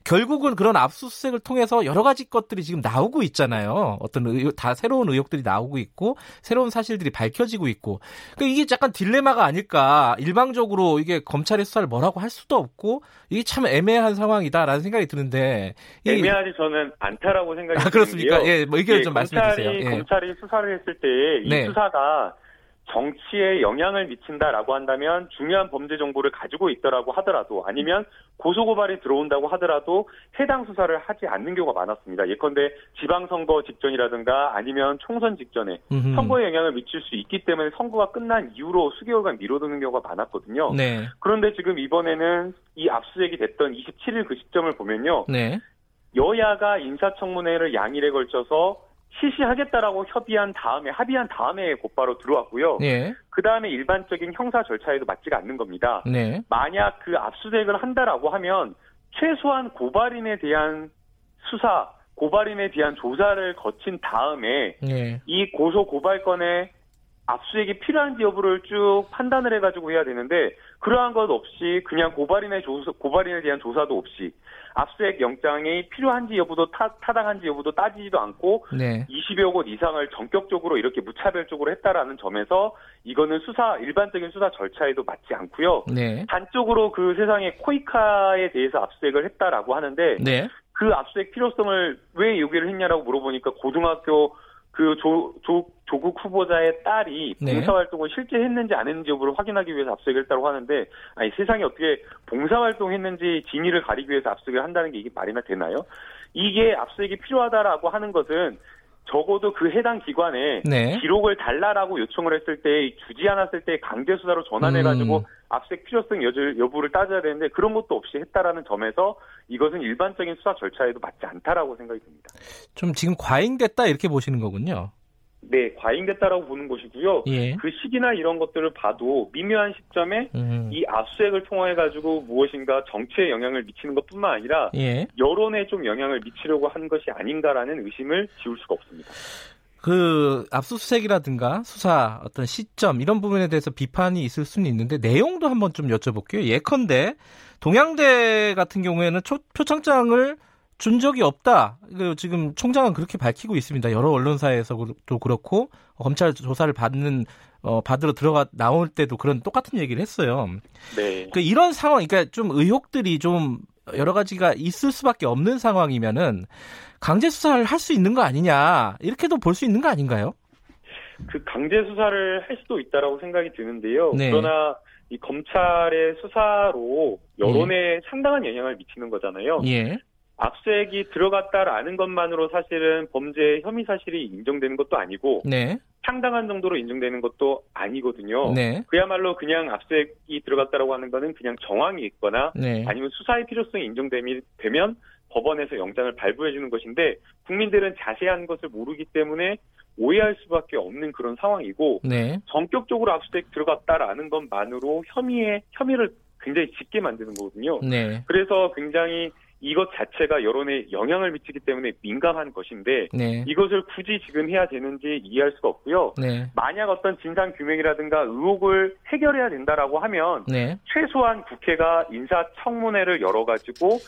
S2: 결국은 그런 압수수색을 통해서 여러 가지 것들이 지금 나오고 있잖아요. 어떤 의혹, 다 새로운 의혹들이 나오고 있고 새로운 사실들이 밝혀지고 있고 그러니까 이게 약간 딜레마가 아닐까. 일방적으로 이게 검찰의 수사를 뭐라고 할 수도 없고 이게 참 애매한 상황이다라는 생각이 드는데
S5: 애매하지 저는 않다라고 생각이
S2: 아, 그렇습니까? 예, 뭐 의견을 예, 좀 말씀해 주세요.
S5: 예. 검찰이 수사를 했을 때이 네. 수사가 정치에 영향을 미친다라고 한다면 중요한 범죄 정보를 가지고 있더라고 하더라도 아니면 고소고발이 들어온다고 하더라도 해당 수사를 하지 않는 경우가 많았습니다. 예컨대 지방선거 직전이라든가 아니면 총선 직전에 음흠. 선거에 영향을 미칠 수 있기 때문에 선거가 끝난 이후로 수개월간 미뤄두는 경우가 많았거든요. 네. 그런데 지금 이번에는 이 압수수색이 됐던 27일 그 시점을 보면요. 네. 여야가 인사청문회를 양일에 걸쳐서 실시하겠다라고 협의한 다음에 합의한 다음에 곧바로 들어왔고요. 네. 그 다음에 일반적인 형사 절차에도 맞지가 않는 겁니다. 네. 만약 그 압수수색을 한다라고 하면 최소한 고발인에 대한 수사, 고발인에 대한 조사를 거친 다음에 네. 이 고소 고발건에 압수수색이 필요한지 여부를 쭉 판단을 해가지고 해야 되는데 그러한 것 없이 그냥 고발인의 조사, 고발인에 대한 조사도 없이 압수수색 영장이 필요한지 여부도 타, 타당한지 여부도 따지지도 않고 네. 20여 곳 이상을 전격적으로 이렇게 무차별적으로 했다라는 점에서 이거는 수사 일반적인 수사 절차에도 맞지 않고요. 네. 단적으로 그 세상에 코이카에 대해서 압수수색을 했다라고 하는데 네. 그 압수수색 필요성을 왜 요구를 했냐라고 물어보니까 고등학교 그 조, 조, 조국 후보자의 딸이 네. 봉사활동을 실제 했는지 안 했는지 여부를 확인하기 위해서 압수수색을 했다고 하는데 아니 세상에 어떻게 봉사활동 했는지 진위를 가리기 위해서 압수수색을 한다는 게 이게 말이나 되나요? 이게 압수수색이 필요하다라고 하는 것은 적어도 그 해당 기관에 네. 기록을 달라라고 요청을 했을 때 주지 않았을 때 강제 수사로 전환해 가지고 음. 압색 필요성 여부, 여부 를 따져야 되는데 그런 것도 없이 했다라는 점에서 이것은 일반적인 수사 절차에도 맞지 않다라고 생각이 듭니다.
S2: 좀 지금 과잉됐다 이렇게 보시는 거군요.
S5: 네, 과잉됐다라고 보는 것이고요. 예. 그 시기나 이런 것들을 봐도 미묘한 시점에 음. 이 압수액을 통해 가지고 무엇인가 정치에 영향을 미치는 것뿐만 아니라 예. 여론에 좀 영향을 미치려고 한 것이 아닌가라는 의심을 지울 수가 없습니다.
S2: 그 압수수색이라든가 수사 어떤 시점 이런 부분에 대해서 비판이 있을 수는 있는데 내용도 한번 좀 여쭤볼게요. 예컨대 동양대 같은 경우에는 초, 표창장을 준 적이 없다. 지금 총장은 그렇게 밝히고 있습니다. 여러 언론사에서도 그렇고 검찰 조사를 받는 어, 받으러 들어가 나올 때도 그런 똑같은 얘기를 했어요. 네. 그 이런 상황, 그러니까 좀 의혹들이 좀 여러 가지가 있을 수밖에 없는 상황이면은 강제 수사를 할 수 있는 거 아니냐 이렇게도 볼 수 있는 거 아닌가요?
S5: 그 강제 수사를 할 수도 있다라고 생각이 드는데요. 네. 그러나 이 검찰의 수사로 여론에 예. 상당한 영향을 미치는 거잖아요. 예. 압수액이 들어갔다라는 것만으로 사실은 범죄 혐의 사실이 인정되는 것도 아니고 네. 상당한 정도로 인정되는 것도 아니거든요. 네. 그야말로 그냥 압수액이 들어갔다라고 하는 거는 그냥 정황이 있거나 네. 아니면 수사의 필요성이 인정되면 법원에서 영장을 발부해 주는 것인데 국민들은 자세한 것을 모르기 때문에 오해할 수밖에 없는 그런 상황이고 네. 전격적으로 압수수색 들어갔다라는 것만으로 혐의에 혐의를 굉장히 짙게 만드는 거거든요. 네. 그래서 굉장히 이것 자체가 여론에 영향을 미치기 때문에 민감한 것인데 네. 이것을 굳이 지금 해야 되는지 이해할 수가 없고요. 네. 만약 어떤 진상 규명이라든가 의혹을 해결해야 된다라고 하면 네. 최소한 국회가 인사 청문회를 열어 가지고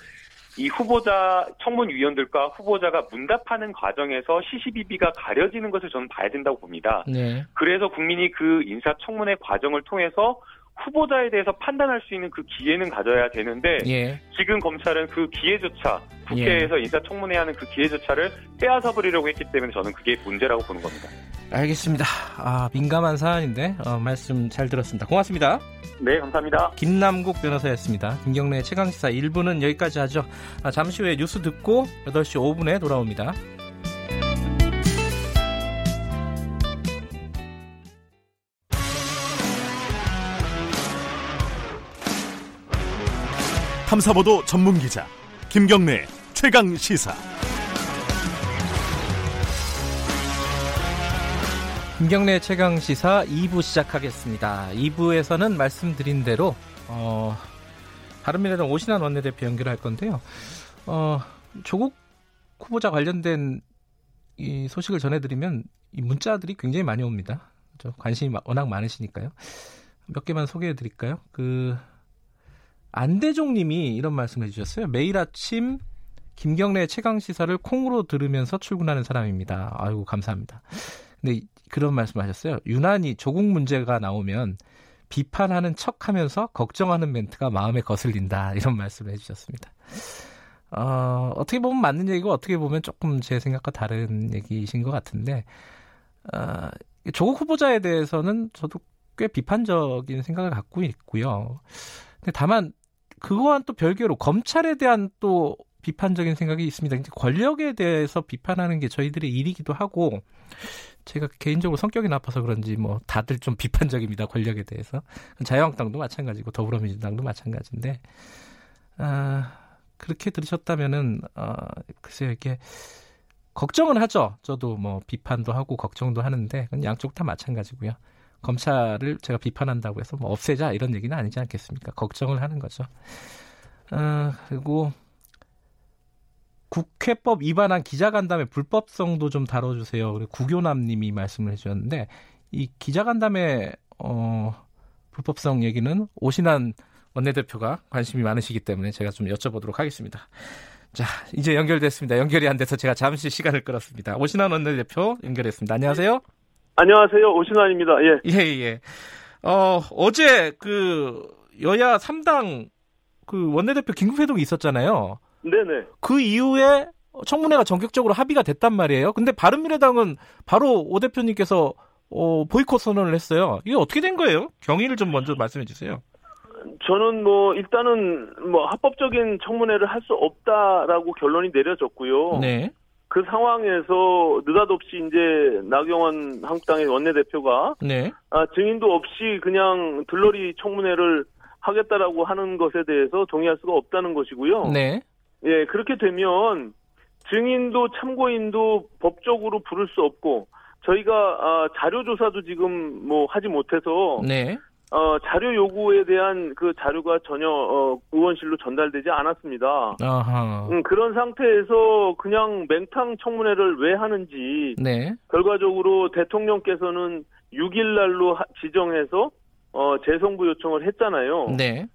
S5: 이 후보자 청문위원들과 후보자가 문답하는 과정에서 시시비비가 가려지는 것을 저는 봐야 된다고 봅니다. 네. 그래서 국민이 그 인사 청문회 과정을 통해서 후보자에 대해서 판단할 수 있는 그 기회는 가져야 되는데 예. 지금 검찰은 그 기회조차 국회에서 예. 인사청문회 하는 그 기회조차를 빼앗아 버리려고 했기 때문에 저는 그게 문제라고 보는 겁니다.
S2: 알겠습니다. 아, 민감한 사안인데 어, 말씀 잘 들었습니다. 고맙습니다.
S5: 네, 감사합니다.
S2: 김남국 변호사였습니다. 김경래 최강시사 1부는 여기까지 하죠. 아, 잠시 후에 뉴스 듣고 8시 5분에 돌아옵니다.
S1: 탐사보도 전문 기자 김경래 최강 시사.
S2: 김경래 최강 시사 2부 시작하겠습니다. 2부에서는 말씀드린 대로 어, 바른미래당 오신환 원내대표 연결할 건데요. 어, 조국 후보자 관련된 이 소식을 전해드리면 이 문자들이 굉장히 많이 옵니다. 관심이 워낙 많으시니까요. 몇 개만 소개해 드릴까요? 그 안대종 님이 이런 말씀 해주셨어요. 매일 아침 김경래 최강 시사를 콩으로 들으면서 출근하는 사람입니다. 아이고 감사합니다. 근데 그런 말씀하셨어요. 유난히 조국 문제가 나오면 비판하는 척하면서 걱정하는 멘트가 마음에 거슬린다 이런 말씀을 해주셨습니다. 어, 어떻게 보면 맞는 얘기고 어떻게 보면 조금 제 생각과 다른 얘기이신 것 같은데 어, 조국 후보자에 대해서는 저도 꽤 비판적인 생각을 갖고 있고요. 근데 다만 그거와는 또 별개로 검찰에 대한 또 비판적인 생각이 있습니다. 권력에 대해서 비판하는 게 저희들의 일이기도 하고 제가 개인적으로 성격이 나빠서 그런지 뭐 다들 좀 비판적입니다. 권력에 대해서. 자유한국당도 마찬가지고 더불어민주당도 마찬가지인데 아, 그렇게 들으셨다면은 어, 글쎄요 이게 걱정은 하죠. 저도 뭐 비판도 하고 걱정도 하는데 양쪽 다 마찬가지고요. 검찰을 제가 비판한다고 해서 뭐 없애자 이런 얘기는 아니지 않겠습니까? 걱정을 하는 거죠. 어, 그리고 국회법 위반한 기자간담회 불법성도 좀 다뤄주세요. 그리고 구교남님이 말씀을 해주셨는데 이 기자간담회 어, 불법성 얘기는 오신한 원내대표가 관심이 많으시기 때문에 제가 좀 여쭤보도록 하겠습니다. 자, 이제 연결됐습니다. 연결이 안 돼서 제가 잠시 시간을 끌었습니다. 오신한 원내대표 연결했습니다. 안녕하세요.
S6: 안녕하세요. 오신환입니다. 예.
S2: 예, 예. 어, 어제 그 여야 3당 그 원내대표 긴급회동이 있었잖아요.
S6: 네네.
S2: 그 이후에 청문회가 전격적으로 합의가 됐단 말이에요. 근데 바른미래당은 바로 오 대표님께서 어, 보이콧 선언을 했어요. 이게 어떻게 된 거예요? 경위를 좀 먼저 말씀해 주세요.
S6: 저는 뭐 일단은 뭐 합법적인 청문회를 할 수 없다라고 결론이 내려졌고요. 네. 그 상황에서 느닷없이 이제 나경원 한국당의 원내대표가 네. 아, 증인도 없이 그냥 들러리 청문회를 하겠다라고 하는 것에 대해서 동의할 수가 없다는 것이고요. 네. 예, 그렇게 되면 증인도 참고인도 법적으로 부를 수 없고 저희가 아, 자료 조사도 지금 뭐 하지 못해서 네. 어, 자료 요구에 대한 그 자료가 전혀 어, 의원실로 전달되지 않았습니다. 아하. 음, 그런 상태에서 그냥 맹탕 청문회를 왜 하는지 네. 결과적으로 대통령께서는 6일 날로 하, 지정해서 어, 재송부 요청을 했잖아요. 네.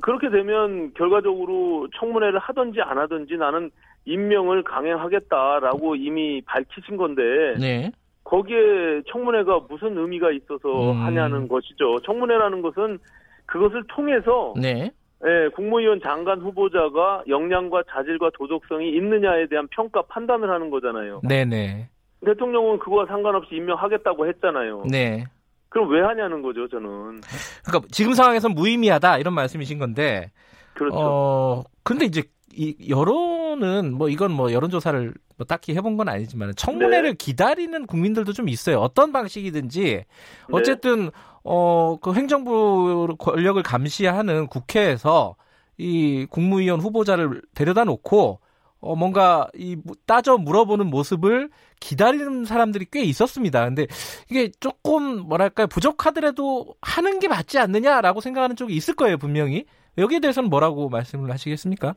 S6: 그렇게 되면 결과적으로 청문회를 하든지 안 하든지 나는 임명을 강행하겠다라고 이미 밝히신 건데 네. 거기에 청문회가 무슨 의미가 있어서 음. 하냐는 것이죠. 청문회라는 것은 그것을 통해서 네. 예, 국무위원 장관 후보자가 역량과 자질과 도덕성이 있느냐에 대한 평가 판단을 하는 거잖아요. 네네. 대통령은 그거와 상관없이 임명하겠다고 했잖아요. 네. 그럼 왜 하냐는 거죠, 저는.
S2: 그러니까 지금 상황에서 무의미하다 이런 말씀이신 건데. 그렇죠. 어, 근데 이제 이 여론은 뭐 이건 뭐 여론조사를 뭐 딱히 해본 건 아니지만 청문회를 네. 기다리는 국민들도 좀 있어요. 어떤 방식이든지 네. 어쨌든 네. 어, 어그 행정부 권력을 감시하는 국회에서 이 국무위원 후보자를 데려다 놓고 어, 뭔가 이 따져 물어보는 모습을 기다리는 사람들이 꽤 있었습니다. 근데 이게 조금 뭐랄까요 부족하더라도 하는 게 맞지 않느냐라고 생각하는 쪽이 있을 거예요 분명히. 여기에 대해서는 뭐라고 말씀을 하시겠습니까?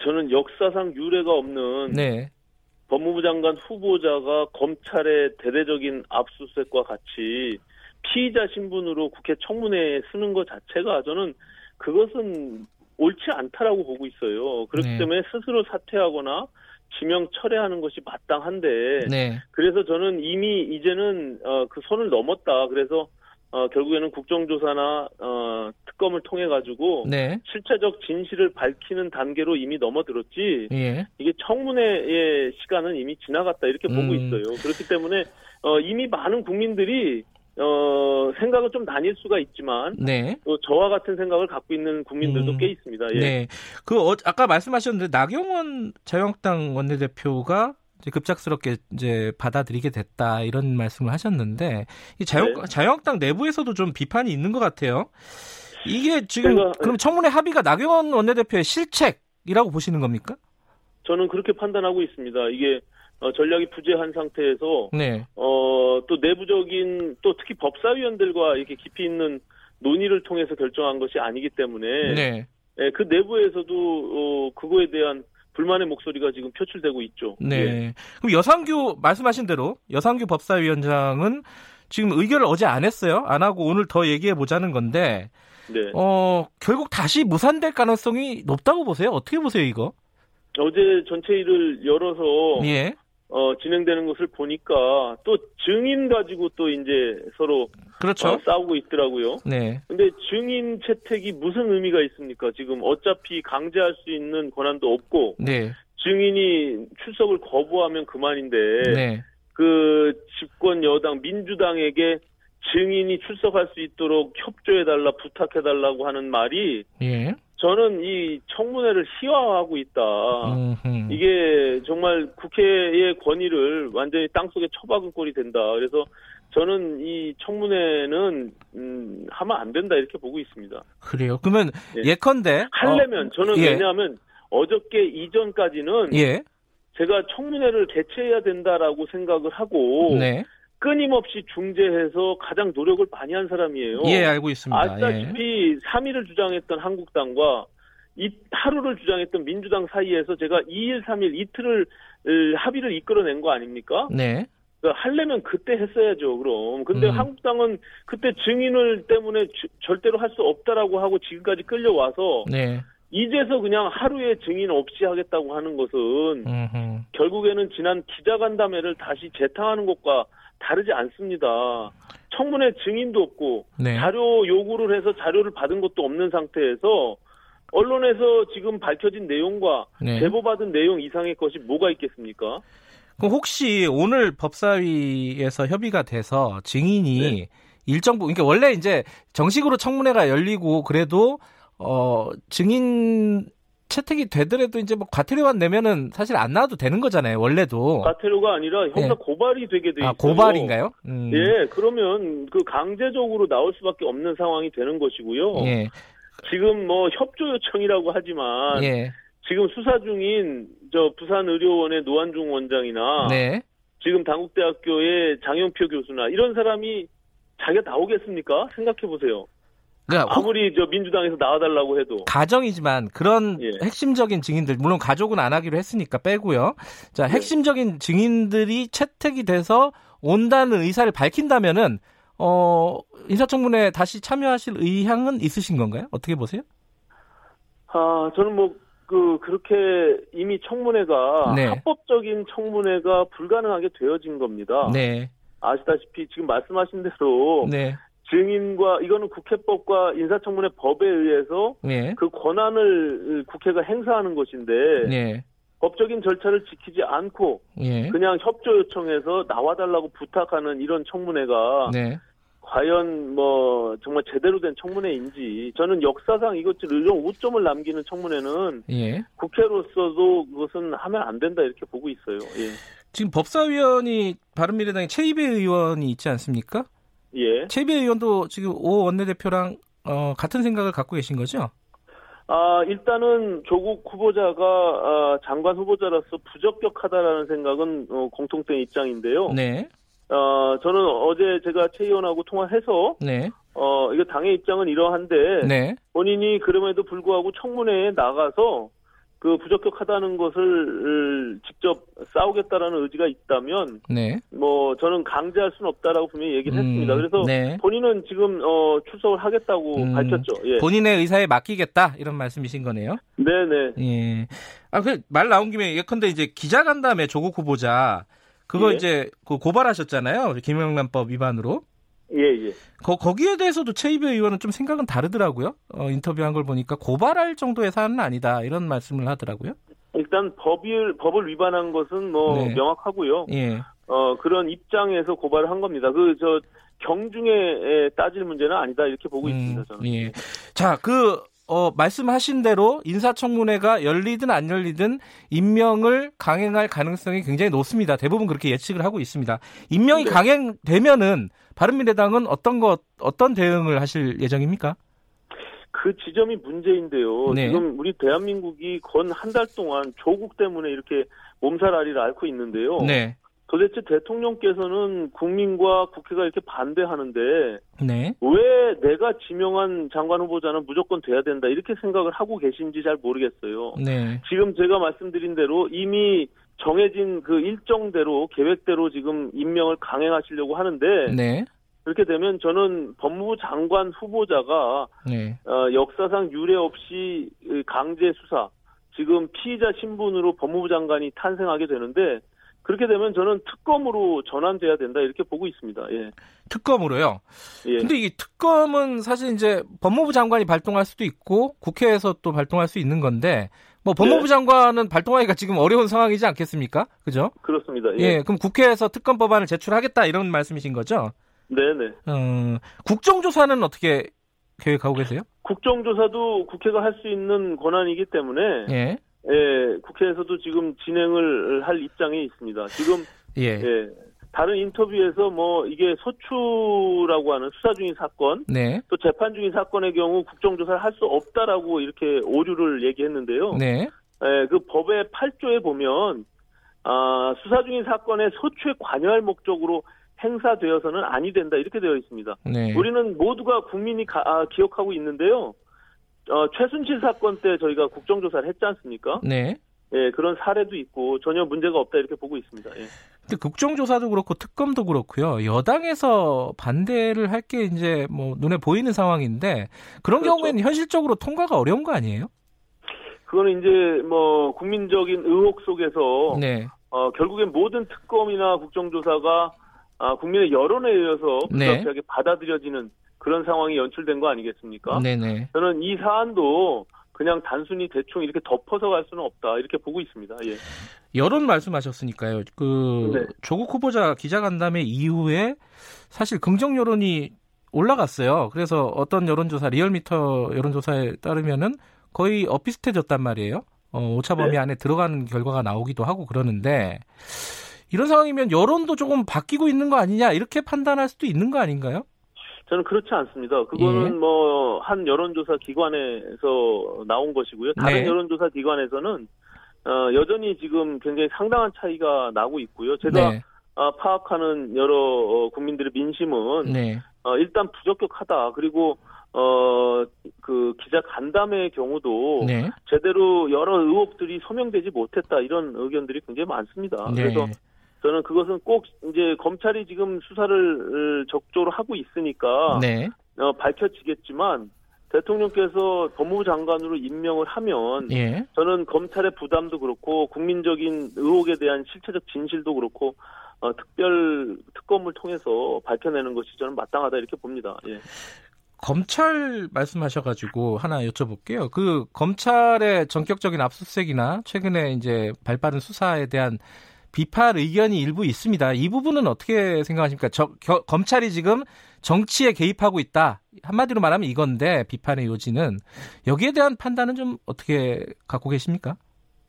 S6: 저는 역사상 유례가 없는 네. 법무부 장관 후보자가 검찰의 대대적인 압수수색과 같이 피의자 신분으로 국회 청문회에 쓰는 것 자체가 저는 그것은 옳지 않다라고 보고 있어요. 그렇기 네. 때문에 스스로 사퇴하거나 지명 철회하는 것이 마땅한데 네. 그래서 저는 이미 이제는 어, 그 선을 넘었다. 그래서 어, 결국에는 국정조사나 어, 특검을 통해 가지고 네. 실체적 진실을 밝히는 단계로 이미 넘어들었지 예. 이게 청문회의 시간은 이미 지나갔다 이렇게 음. 보고 있어요. 그렇기 때문에 어, 이미 많은 국민들이 어, 생각은 좀 나뉠 수가 있지만, 네. 또 저와 같은 생각을 갖고 있는 국민들도 음, 꽤 있습니다. 예. 네.
S2: 그, 어, 아까 말씀하셨는데, 나경원 자유한국당 원내대표가 이제 급작스럽게 이제 받아들이게 됐다, 이런 말씀을 하셨는데, 이 자유, 네. 자유한국당 내부에서도 좀 비판이 있는 것 같아요. 이게 지금, 제가, 그럼 청문회 합의가 나경원 원내대표의 실책이라고 보시는 겁니까?
S6: 저는 그렇게 판단하고 있습니다. 이게, 어, 전략이 부재한 상태에서 네. 어, 또 내부적인 또 특히 법사위원들과 이렇게 깊이 있는 논의를 통해서 결정한 것이 아니기 때문에 네. 예, 그 내부에서도 어, 그거에 대한 불만의 목소리가 지금 표출되고 있죠.
S2: 네. 예. 그럼 여상규 말씀하신 대로 여상규 법사위원장은 지금 의결을 어제 안 했어요. 안 하고 오늘 더 얘기해 보자는 건데 네. 어, 결국 다시 무산될 가능성이 높다고 보세요. 어떻게 보세요, 이거?
S6: 어제 전체 일을 열어서 예. 어, 진행되는 것을 보니까 또 증인 가지고 또 이제 서로 그렇죠. 어, 싸우고 있더라고요. 네. 근데 증인 채택이 무슨 의미가 있습니까? 지금 어차피 강제할 수 있는 권한도 없고 네. 증인이 출석을 거부하면 그만인데 네. 그 집권 여당 민주당에게 증인이 출석할 수 있도록 협조해달라 부탁해달라고 하는 말이 예. 저는 이 청문회를 희화화하고 있다. 음흠. 이게 정말 국회의 권위를 완전히 땅속에 처박은 꼴이 된다. 그래서 저는 이 청문회는 음, 하면 안 된다 이렇게 보고 있습니다.
S2: 그래요. 그러면 예. 컨대
S6: 하려면 어, 저는 예. 왜냐하면 어저께 이전까지는 예. 제가 청문회를 개최해야 된다라고 생각을 하고 네. 끊임없이 중재해서 가장 노력을 많이 한 사람이에요.
S2: 예, 알고 있습니다.
S6: 아시다시피 예. 3일을 주장했던 한국당과 이 하루를 주장했던 민주당 사이에서 제가 2일, 3일 이틀을 합의를 이끌어낸 거 아닙니까? 네. 그러니까 하려면 그때 했어야죠, 그럼. 근데 음. 한국당은 그때 증인을 때문에 주, 절대로 할 수 없다라고 하고 지금까지 끌려와서 네. 이제서 그냥 하루에 증인 없이 하겠다고 하는 것은 음흠. 결국에는 지난 기자간담회를 다시 재탕하는 것과 다르지 않습니다. 청문회 증인도 없고 네. 자료 요구를 해서 자료를 받은 것도 없는 상태에서 언론에서 지금 밝혀진 내용과 네. 제보받은 내용 이상의 것이 뭐가 있겠습니까?
S2: 그럼 혹시 오늘 법사위에서 협의가 돼서 증인이 네. 일정 부 그러니까 원래 이제 정식으로 청문회가 열리고 그래도 어 증인 채택이 되더라도 이제 뭐 과태료만 내면은 사실 안 나와도 되는 거잖아요. 원래도.
S6: 과태료가 아니라 형사 네. 고발이 되게 돼 있어요. 아,
S2: 고발인가요?
S6: 음. 예, 그러면 그 강제적으로 나올 수밖에 없는 상황이 되는 것이고요. 예. 지금 뭐 협조 요청이라고 하지만 예. 지금 수사 중인 저 부산 의료원의 노한중 원장이나 네. 지금 당국대학교의 장영표 교수나 이런 사람이 자기가 나오겠습니까? 생각해 보세요. 그러니까 아무리 저 민주당에서 나와달라고 해도
S2: 가정이지만 그런 예. 핵심적인 증인들 물론 가족은 안 하기로 했으니까 빼고요. 자 네. 핵심적인 증인들이 채택이 돼서 온다는 의사를 밝힌다면은 어 인사청문회 다시 참여하실 의향은 있으신 건가요? 어떻게 보세요?
S6: 아 저는 뭐 그 그렇게 이미 청문회가 네. 합법적인 청문회가 불가능하게 되어진 겁니다. 네. 아시다시피 지금 말씀하신 대로 네. 증인과 이거는 국회법과 인사청문회 법에 의해서 네. 그 권한을 국회가 행사하는 것인데 네. 법적인 절차를 지키지 않고 네. 그냥 협조 요청해서 나와달라고 부탁하는 이런 청문회가 네. 과연 뭐 정말 제대로 된 청문회인지 저는 역사상 이것 이런 오점을 남기는 청문회는 예. 국회로서도 그것은 하면 안 된다 이렇게 보고 있어요. 예.
S2: 지금 법사위원이 바른미래당의 최이배 의원이 있지 않습니까? 예. 최비 의원도 지금 오 원내대표랑 어, 같은 생각을 갖고 계신 거죠?
S6: 아, 일단은 조국 후보자가 아, 장관 후보자로서 부적격하다라는 생각은 어, 공통된 입장인데요. 네. 어, 저는 어제 제가 최 의원하고 통화해서 네. 어, 이거 당의 입장은 이러한데 네. 본인이 그럼에도 불구하고 청문회에 나가서 그 부적격하다는 것을 직접 싸우겠다라는 의지가 있다면 네. 뭐 저는 강제할 수는 없다라고 분명히 얘기를 음, 했습니다. 그래서 네. 본인은 지금 어, 출석을 하겠다고 음, 밝혔죠.
S2: 예. 본인의 의사에 맡기겠다 이런 말씀이신 거네요.
S6: 네네.
S2: 예. 아그 말 나온 김에 예컨대 이제 기자간담회 조국 후보자 그거 예. 이제 그 고발하셨잖아요. 김영란법 위반으로.
S6: 예, 예.
S2: 거, 거기에 대해서도 최이배 의원은 좀 생각은 다르더라고요. 어, 인터뷰한 걸 보니까 고발할 정도의 사안은 아니다. 이런 말씀을 하더라고요.
S6: 일단 법을, 법을 위반한 것은 뭐 네. 명확하고요. 예. 어, 그런 입장에서 고발을 한 겁니다. 그, 저, 경중에 따질 문제는 아니다. 이렇게 보고 음, 있습니다, 저는.
S2: 예. 자, 그, 어, 말씀하신 대로 인사청문회가 열리든 안 열리든 임명을 강행할 가능성이 굉장히 높습니다. 대부분 그렇게 예측을 하고 있습니다. 임명이 네. 강행되면은 바른미래당은 어떤 것 어떤 대응을 하실 예정입니까?
S6: 그 지점이 문제인데요. 네. 지금 우리 대한민국이 건 한 달 동안 조국 때문에 이렇게 몸살앓이를 앓고 있는데요. 네. 도대체 대통령께서는 국민과 국회가 이렇게 반대하는데 네. 왜 내가 지명한 장관 후보자는 무조건 돼야 된다 이렇게 생각을 하고 계신지 잘 모르겠어요. 네. 지금 제가 말씀드린 대로 이미 정해진 그 일정대로 계획대로 지금 임명을 강행하시려고 하는데 네. 그렇게 되면 저는 법무부 장관 후보자가 네. 어, 역사상 유례 없이 강제 수사 지금 피의자 신분으로 법무부 장관이 탄생하게 되는데 그렇게 되면 저는 특검으로 전환돼야 된다 이렇게 보고 있습니다. 예.
S2: 특검으로요. 예. 근데 이 특검은 사실 이제 법무부 장관이 발동할 수도 있고 국회에서 또 발동할 수 있는 건데 뭐 법무부 네. 장관은 발동하기가 지금 어려운 상황이지 않겠습니까? 그죠?
S6: 그렇습니다.
S2: 예. 예. 그럼 국회에서 특검 법안을 제출하겠다 이런 말씀이신 거죠?
S6: 네네.
S2: 어, 국정조사는 어떻게 계획하고 계세요?
S6: 국정조사도 국회가 할 수 있는 권한이기 때문에 예. 예, 국회에서도 지금 진행을 할 입장에 있습니다. 지금 예. 예. 다른 인터뷰에서 뭐 이게 소추라고 하는 수사 중인 사건, 네. 또 재판 중인 사건의 경우 국정조사를 할 수 없다라고 이렇게 오류를 얘기했는데요. 네. 예, 그 법의 8조에 보면 아, 수사 중인 사건에 소추에 관여할 목적으로 행사되어서는 아니 된다 이렇게 되어 있습니다. 네. 우리는 모두가 국민이 가, 아, 기억하고 있는데요. 어, 최순실 사건 때 저희가 국정조사를 했지 않습니까? 네. 예, 그런 사례도 있고 전혀 문제가 없다 이렇게 보고 있습니다. 예.
S2: 근데 국정조사도 그렇고 특검도 그렇고요. 여당에서 반대를 할 게 이제 뭐 눈에 보이는 상황인데 그런 그렇죠. 경우에는 현실적으로 통과가 어려운 거 아니에요?
S6: 그거는 이제 뭐 국민적인 의혹 속에서 네. 어, 결국엔 모든 특검이나 국정조사가 아, 국민의 여론에 의해서 불가피하게 네. 받아들여지는 그런 상황이 연출된 거 아니겠습니까? 네네. 저는 이 사안도 그냥 단순히 대충 이렇게 덮어서 갈 수는 없다 이렇게 보고 있습니다. 예.
S2: 여론 말씀하셨으니까요. 그 네. 조국 후보자 기자간담회 이후에 사실 긍정 여론이 올라갔어요. 그래서 어떤 여론조사 리얼미터 여론조사에 따르면은 거의 엇비슷해졌단 말이에요. 어, 오차 범위 네. 안에 들어가는 결과가 나오기도 하고 그러는데 이런 상황이면 여론도 조금 바뀌고 있는 거 아니냐 이렇게 판단할 수도 있는 거 아닌가요?
S6: 저는 그렇지 않습니다. 그거는 예. 뭐한 여론조사 기관에서 나온 것이고요. 다른 네. 여론조사 기관에서는 어, 여전히 지금 굉장히 상당한 차이가 나고 있고요. 제가 네. 어, 파악하는 여러 어, 국민들의 민심은 네. 어, 일단 부적격하다. 그리고 어, 그 기자 간담회의 경우도 네. 제대로 여러 의혹들이 소명되지 못했다 이런 의견들이 굉장히 많습니다. 네. 그래서 저는 그것은 꼭 이제 검찰이 지금 수사를 적극적으로 하고 있으니까 네. 어, 밝혀지겠지만 대통령께서 법무부 장관으로 임명을 하면 예. 저는 검찰의 부담도 그렇고 국민적인 의혹에 대한 실체적 진실도 그렇고 어, 특별 특검을 통해서 밝혀내는 것이 저는 마땅하다 이렇게 봅니다. 예.
S2: 검찰 말씀하셔가지고 하나 여쭤볼게요. 그 검찰의 전격적인 압수수색이나 최근에 이제 발빠른 수사에 대한 비판 의견이 일부 있습니다. 이 부분은 어떻게 생각하십니까? 저, 겨, 검찰이 지금 정치에 개입하고 있다. 한마디로 말하면 이건데 비판의 요지는 여기에 대한 판단은 좀 어떻게 갖고 계십니까?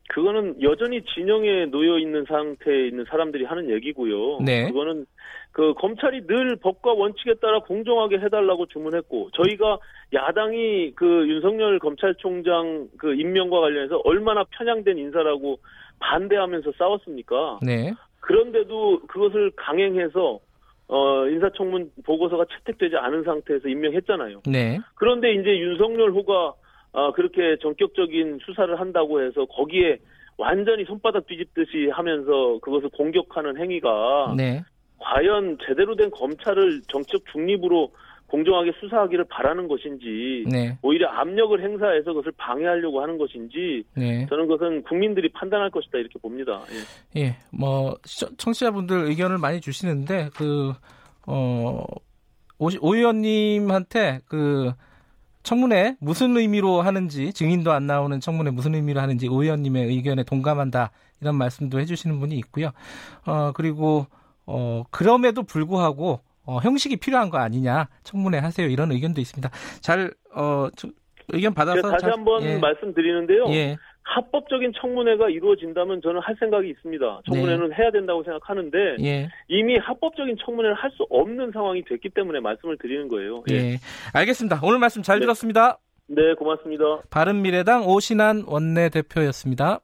S6: 그거는 여전히 진영에 놓여 있는 상태에 있는 사람들이 하는 얘기고요. 네. 그거는 그 검찰이 늘 법과 원칙에 따라 공정하게 해달라고 주문했고 저희가 야당이 그 윤석열 검찰총장 그 임명과 관련해서 얼마나 편향된 인사라고 반대하면서 싸웠습니까? 네. 그런데도 그것을 강행해서 어, 인사청문 보고서가 채택되지 않은 상태에서 임명했잖아요. 네. 그런데 이제 윤석열 후가 어, 그렇게 전격적인 수사를 한다고 해서 거기에 완전히 손바닥 뒤집듯이 하면서 그것을 공격하는 행위가 네. 과연 제대로 된 검찰을 정치적 중립으로 공정하게 수사하기를 바라는 것인지 네. 오히려 압력을 행사해서 그것을 방해하려고 하는 것인지 네. 저는 그것은 국민들이 판단할 것이다 이렇게 봅니다.
S2: 예, 예 뭐 청취자분들 의견을 많이 주시는데 그 어, 오, 오 의원님한테 그 청문회 무슨 의미로 하는지 증인도 안 나오는 청문회 무슨 의미로 하는지 오 의원님의 의견에 동감한다 이런 말씀도 해주시는 분이 있고요. 어 그리고 어 그럼에도 불구하고 어, 형식이 필요한 거 아니냐 청문회 하세요 이런 의견도 있습니다. 잘 어 의견 받아서
S6: 다시 잘, 한번 예. 말씀드리는데요. 예. 합법적인 청문회가 이루어진다면 저는 할 생각이 있습니다. 청문회는 네. 해야 된다고 생각하는데 예. 이미 합법적인 청문회를 할 수 없는 상황이 됐기 때문에 말씀을 드리는 거예요.
S2: 예. 예. 알겠습니다. 오늘 말씀 잘 네. 들었습니다.
S6: 네, 고맙습니다.
S2: 바른미래당 오신환 원내대표였습니다.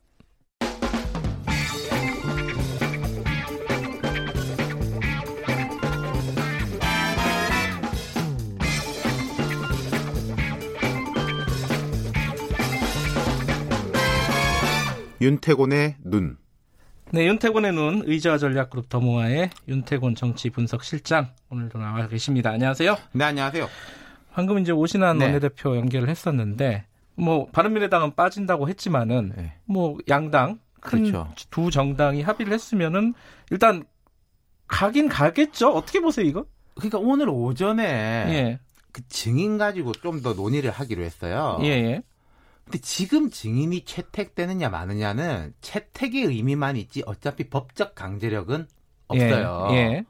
S7: 윤태곤의 눈.
S2: 네, 윤태곤의 눈 의자 전략그룹 더모아의 윤태곤 정치 분석 실장 오늘도 나와 계십니다. 안녕하세요.
S7: 네, 안녕하세요.
S2: 방금 이제 오신환 네. 원내대표 연결을 했었는데 뭐 바른미래당은 빠진다고 했지만은 네. 뭐 양당 큰두 그렇죠. 정당이 합의를 했으면은 일단 가긴 가겠죠. 어떻게 보세요, 이거?
S7: 그러니까 오늘 오전에 예. 그 증인 가지고 좀 더 논의를 하기로 했어요. 예. 예. 근데 지금 증인이 채택되느냐 마느냐는 채택의 의미만 있지 어차피 법적 강제력은 없어요. 예, 예.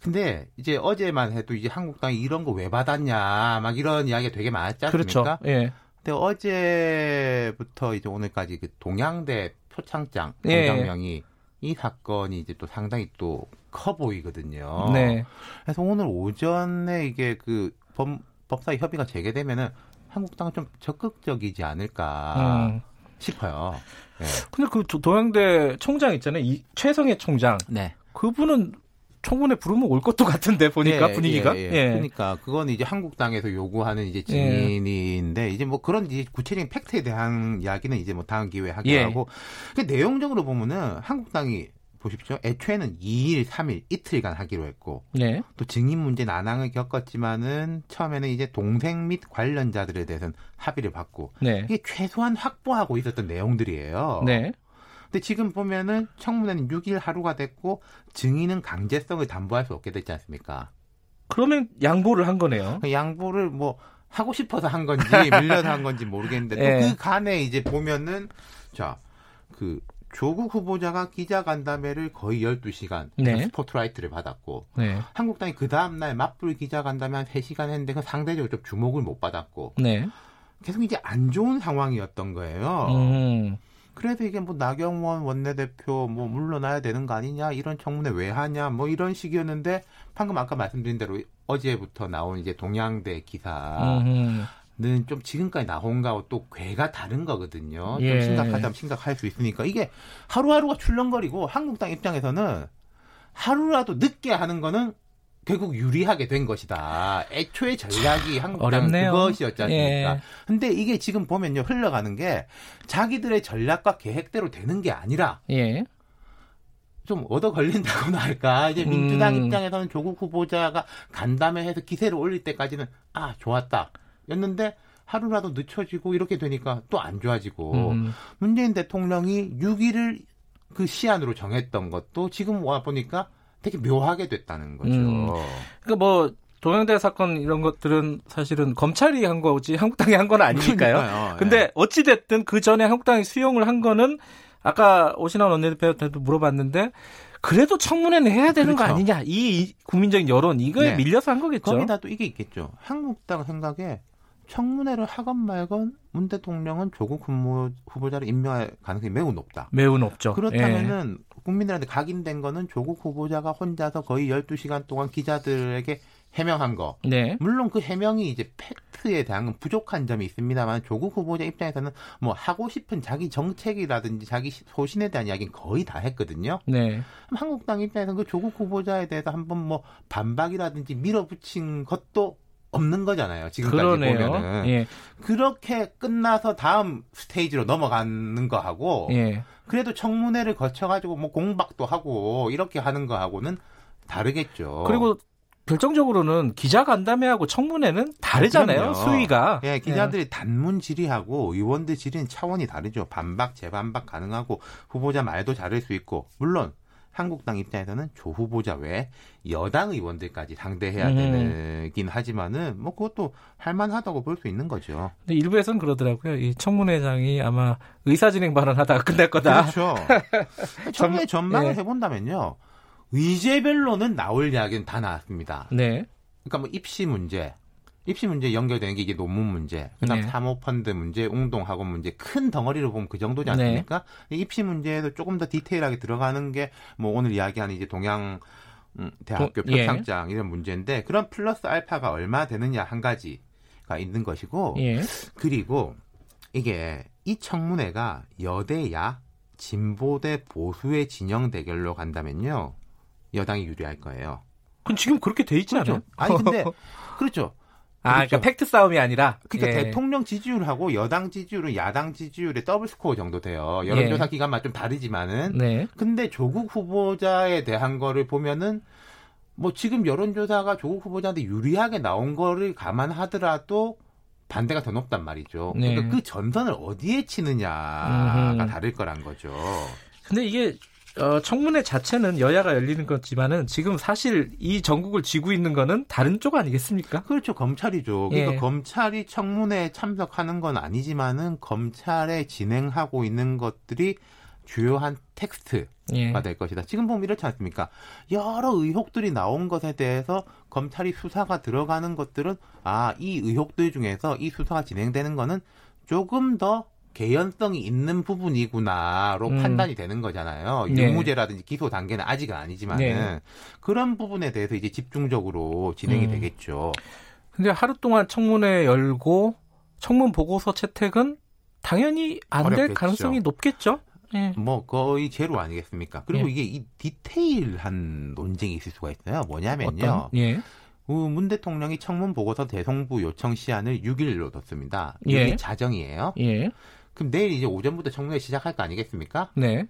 S7: 근데 이제 어제만 해도 이제 한국당이 이런 거 왜 받았냐 막 이런 이야기가 되게 많았지 않습니까? 그렇죠. 예. 근데 어제부터 이제 오늘까지 그 동양대 표창장 공장명이 예. 이 사건이 이제 또 상당히 또 커 보이거든요. 네. 그래서 오늘 오전에 이게 그 법, 법사위 협의가 재개되면은 한국당은 좀 적극적이지 않을까 음. 싶어요.
S2: 네. 근데 그 동양대 총장 있잖아요. 이 최성애 총장. 네. 그분은 청문회 부르면 올 것도 같은데 보니까 예, 분위기가. 예,
S7: 예. 예. 그러니까 그건 이제 한국당에서 요구하는 이제 증인인데 예. 이제 뭐 그런 이제 구체적인 팩트에 대한 이야기는 이제 뭐 다음 기회에 하기로 예. 하고. 그 내용적으로 보면은 한국당이 보십시오. 애초에는 2일, 3일 이틀간 하기로 했고 네. 또 증인 문제 난항을 겪었지만은 처음에는 이제 동생 및 관련자들에 대해서는 합의를 받고 네. 이게 최소한 확보하고 있었던 내용들이에요. 네. 근데 지금 보면은 청문회는 6일 하루가 됐고 증인은 강제성을 담보할 수 없게 됐지 않습니까?
S2: 그러면 양보를 한 거네요.
S7: 그 양보를 뭐 하고 싶어서 한 건지 밀려서 한 건지 모르겠는데 네. 또그 간에 이제 보면은 자그 조국 후보자가 기자간담회를 거의 12시간 네. 스포트라이트를 받았고 네. 한국당이 그 다음날 맞불 기자간담회 한 3시간 했는데 그 상대적으로 좀 주목을 못 받았고 네. 계속 이제 안 좋은 상황이었던 거예요. 음. 그래도 이게 뭐 나경원 원내대표 뭐 물러나야 되는 거 아니냐 이런 청문회 왜 하냐 뭐 이런 식이었는데 방금 아까 말씀드린 대로 어제부터 나온 이제 동양대 기사 음. 는좀 지금까지 나온 거하고 또 괴가 다른 거거든요. 예. 좀 심각하다면 심각할 수 있으니까 이게 하루하루가 출렁거리고 한국당 입장에서는 하루라도 늦게 하는 거는 결국 유리하게 된 것이다. 애초에 전략이 한국당 그것이었지 않습니까? 예. 근데 이게 지금 보면요 흘러가는 게 자기들의 전략과 계획대로 되는 게 아니라 예. 좀 얻어 걸린다고나 할까. 이제 민주당 음. 입장에서는 조국 후보자가 간담회 해서 기세를 올릴 때까지는 아 좋았다. 였는데 하루라도 늦춰지고 이렇게 되니까 또 안 좋아지고 음. 문재인 대통령이 6일을 그 시한으로 정했던 것도 지금 와 보니까 되게 묘하게 됐다는 거죠. 음.
S2: 그러니까 뭐 동양대 사건 이런 것들은 사실은 검찰이 한 거지 한국당이 한 건 아니니까요. 그러니까요. 근데 예. 어찌 됐든 그 전에 한국당이 수용을 한 거는 아까 오신환 원내대표한테도 물어봤는데 그래도 청문회는 해야 되는 그렇죠. 거 아니냐 이 국민적인 여론 이거에 네. 밀려서 한 거겠죠.
S7: 거기다 또 이게 있겠죠. 한국당 생각에 청문회를 하건 말건 문 대통령은 조국 후보자를 임명할 가능성이 매우 높다.
S2: 매우 높죠.
S7: 그렇다면은 예. 국민들한테 각인된 거는 조국 후보자가 혼자서 거의 12시간 동안 기자들에게 해명한 거. 네. 물론 그 해명이 이제 팩트에 대한 부족한 점이 있습니다만 조국 후보자 입장에서는 뭐 하고 싶은 자기 정책이라든지 자기 소신에 대한 이야기는 거의 다 했거든요. 네. 한국당 입장에서는 그 조국 후보자에 대해서 한번 뭐 반박이라든지 밀어붙인 것도 없는 거잖아요. 지금까지 그러네요. 보면은 예. 그렇게 끝나서 다음 스테이지로 넘어가는 거하고 예. 그래도 청문회를 거쳐가지고 뭐 공박도 하고 이렇게 하는 거하고는 다르겠죠.
S2: 그리고 결정적으로는 기자 간담회하고 청문회는 다르잖아요. 그럼요. 수위가.
S7: 예, 기자들이 예. 단문 질의하고 의원들 질의는 차원이 다르죠. 반박, 재반박 가능하고 후보자 말도 잘할 수 있고 물론 한국당 입장에서는 조 후보자 외에 여당 의원들까지 상대해야 음. 되긴 하지만은 뭐 그것도 할만하다고 볼 수 있는 거죠.
S2: 근데 일부에서는 그러더라고요. 이 청문회장이 아마 의사진행 발언하다가 끝날 거다.
S7: 그렇죠. 청문회 전망을 네. 해본다면요. 의제별로는 나올 이야기는 다 나왔습니다. 네. 그러니까 뭐 입시 문제, 입시 문제 연결되는 게 이게 논문 문제, 그다음 네. 사모펀드 문제, 웅동학원 문제 큰 덩어리로 보면 그 정도지 않습니까? 네. 입시 문제에도 조금 더 디테일하게 들어가는 게 뭐 오늘 이야기하는 이제 동양 음, 대학교 도, 예. 표창장 예. 이런 문제인데 그런 플러스 알파가 얼마 되느냐 한 가지가 있는 것이고 예. 그리고 이게 이 청문회가 여 대 야 진보 대 보수의 진영 대결로 간다면요 여당이 유리할 거예요.
S2: 그럼 지금 그렇게 돼 있지
S7: 그렇죠.
S2: 않아요?
S7: 아니 근데 그렇죠.
S2: 아, 그러니까 그렇죠. 팩트 싸움이 아니라.
S7: 그러니까 예. 대통령 지지율하고 여당 지지율은 야당 지지율의 더블 스코어 정도 돼요. 여론조사 예. 기간마다 좀 다르지만은. 네. 근데 조국 후보자에 대한 거를 보면은 뭐 지금 여론조사가 조국 후보자한테 유리하게 나온 거를 감안하더라도 반대가 더 높단 말이죠. 네. 그러니까 그 전선을 어디에 치느냐가 음흠. 다를 거란 거죠.
S2: 근데 이게 어, 청문회 자체는 여야가 열리는 거지만은 지금 사실 이 전국을 쥐고 있는 거는 다른 쪽 아니겠습니까?
S7: 그렇죠. 검찰이죠. 그러니까 예. 검찰이 청문회에 참석하는 건 아니지만은 검찰에 진행하고 있는 것들이 주요한 텍스트가 예. 될 것이다. 지금 보면 이렇지 않습니까? 여러 의혹들이 나온 것에 대해서 검찰이 수사가 들어가는 것들은 아, 이 의혹들 중에서 이 수사가 진행되는 거는 조금 더 개연성이 있는 부분이구나로 음. 판단이 되는 거잖아요. 네. 유무죄라든지 기소 단계는 아직은 아니지만은 네. 그런 부분에 대해서 이제 집중적으로 진행이 음. 되겠죠.
S2: 근데 하루 동안 청문회 열고 청문 보고서 채택은 당연히 안 될 가능성이 높겠죠.
S7: 네. 뭐 거의 제로 아니겠습니까? 그리고 네. 이게 이 디테일한 논쟁이 있을 수가 있어요. 뭐냐면요. 예. 문 대통령이 청문 보고서 대송부 요청 시한을 6일로 뒀습니다. 이게 예. 자정이에요. 예. 그럼 내일 이제 오전부터 청문회 시작할 거 아니겠습니까? 네.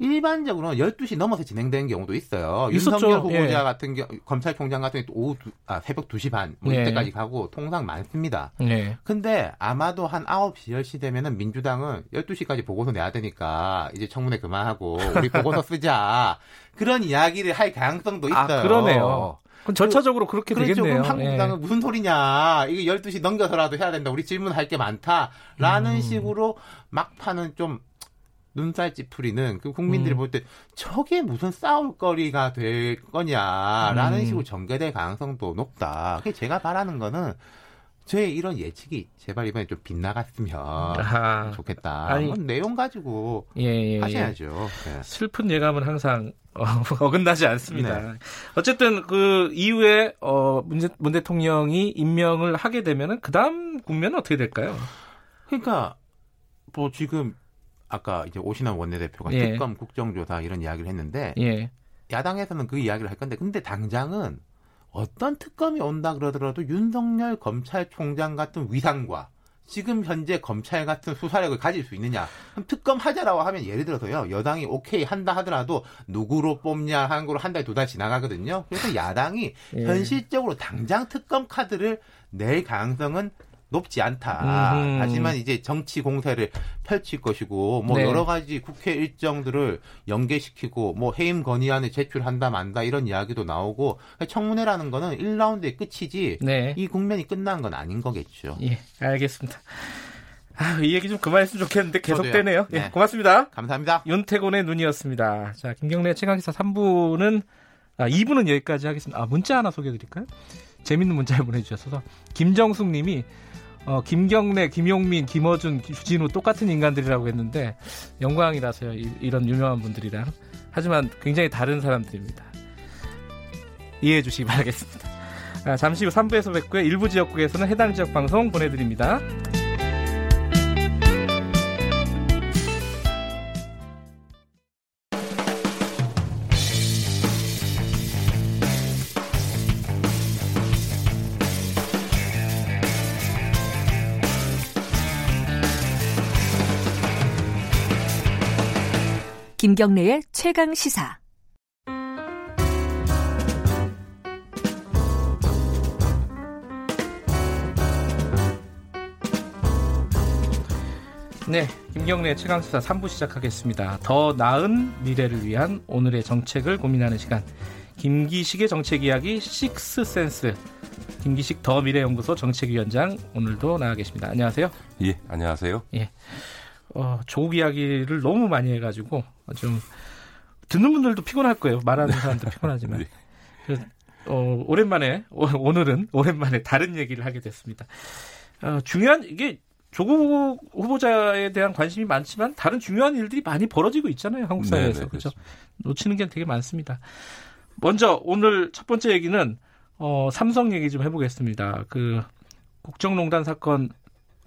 S7: 일반적으로는 12시 넘어서 진행되는 경우도 있어요. 있었죠. 윤석열 후보자 예. 같은 경우, 검찰총장 같은 경우 오후, 두, 아, 새벽 2시 반, 뭐 네. 이때까지 가고 통상 많습니다. 네. 근데 아마도 한 9시, 10시 되면은 민주당은 12시까지 보고서 내야 되니까 이제 청문회 그만하고 우리 보고서 쓰자. 그런 이야기를 할 가능성도 아, 있어요.
S2: 아, 그러네요. 그럼 절차적으로 그렇게 그렇죠. 되겠네요.
S7: 그럼 한국당은 예. 무슨 소리냐. 이게 12시 넘겨서라도 해야 된다. 우리 질문할 게 많다. 라는 음. 식으로 막판은 좀 눈살 찌푸리는 그 국민들이 음. 볼때 저게 무슨 싸울 거리가 될 거냐라는 음. 식으로 전개될 가능성도 높다. 그게 제가 바라는 거는 저의 이런 예측이 제발 이번에 좀 빗나갔으면 아하. 좋겠다. 아니, 내용 가지고 예, 예, 예. 하셔야죠.
S2: 예. 슬픈 예감은 항상 어, 어긋나지 않습니다. 네. 어쨌든 그 이후에 어, 문, 문 대통령이 임명을 하게 되면은 그 다음 국면은 어떻게 될까요?
S7: 그러니까 뭐 지금 아까 이제 오신환 원내대표가 예. 특검 국정조사 이런 이야기를 했는데 예. 야당에서는 그 이야기를 할 건데 근데 당장은 어떤 특검이 온다 그러더라도 윤석열 검찰총장 같은 위상과 지금 현재 검찰 같은 수사력을 가질 수 있느냐? 그럼 특검 하자라고 하면 예를 들어서요. 여당이 오케이 한다 하더라도 누구로 뽑냐 하는 걸로 한 달, 두 달 지나가거든요. 그래서 야당이 예. 현실적으로 당장 특검 카드를 낼 가능성은 높지 않다. 음. 하지만 이제 정치 공세를 펼칠 것이고 뭐 네. 여러 가지 국회 일정들을 연계시키고 뭐 해임 건의안을 제출한다 만다 이런 이야기도 나오고 청문회라는 거는 1라운드의 끝이지 네. 이 국면이 끝난 건 아닌 거겠죠.
S2: 예, 알겠습니다. 아, 이 얘기 좀 그만했으면 좋겠는데 계속되네요. 예, 네. 예, 고맙습니다.
S7: 감사합니다.
S2: 윤태곤의 눈이었습니다. 자, 김경래 최강기사 3부는 아, 2부는 여기까지 하겠습니다. 아, 문자 하나 소개해 드릴까요? 재밌는 문자를 보내주셔서 김정숙 님이 어, 김경래, 김용민, 김어준, 주진우 똑같은 인간들이라고 했는데 영광이라서요. 이, 런 유명한 분들이랑. 하지만 굉장히 다른 사람들입니다. 이해해 주시기 바라겠습니다. 아, 잠시 후 3부에서 뵙고요. 일부 지역국에서는 해당 지역 방송 보내드립니다.
S8: 김경래의 최강 시사.
S2: 네, 김경래 최강수사 3부 시작하겠습니다. 더 나은 미래를 위한 오늘의 정책을 고민하는 시간. 김기식의 정책 이야기 식스 센스. 김기식 더 미래연구소 정책위원장 오늘도 나와 계십니다. 안녕하세요.
S9: 예, 안녕하세요.
S2: 예. 어, 조국 이야기를 너무 많이 해가지고 좀 듣는 분들도 피곤할 거예요. 말하는 사람도 피곤하지만. 네. 그래서, 어, 오랜만에 오 늘은 오랜만에 다른 얘기를 하게 됐습니다. 어, 중요한 이게 조국 후보자에 대한 관심이 많지만 다른 중요한 일들이 많이 벌어지고 있잖아요. 한국 사회에서. 그렇죠. 놓치는 게 되게 많습니다. 먼저 오늘 첫 번째 얘기는 어, 삼성 얘기 좀 해보겠습니다. 그 국정농단 사건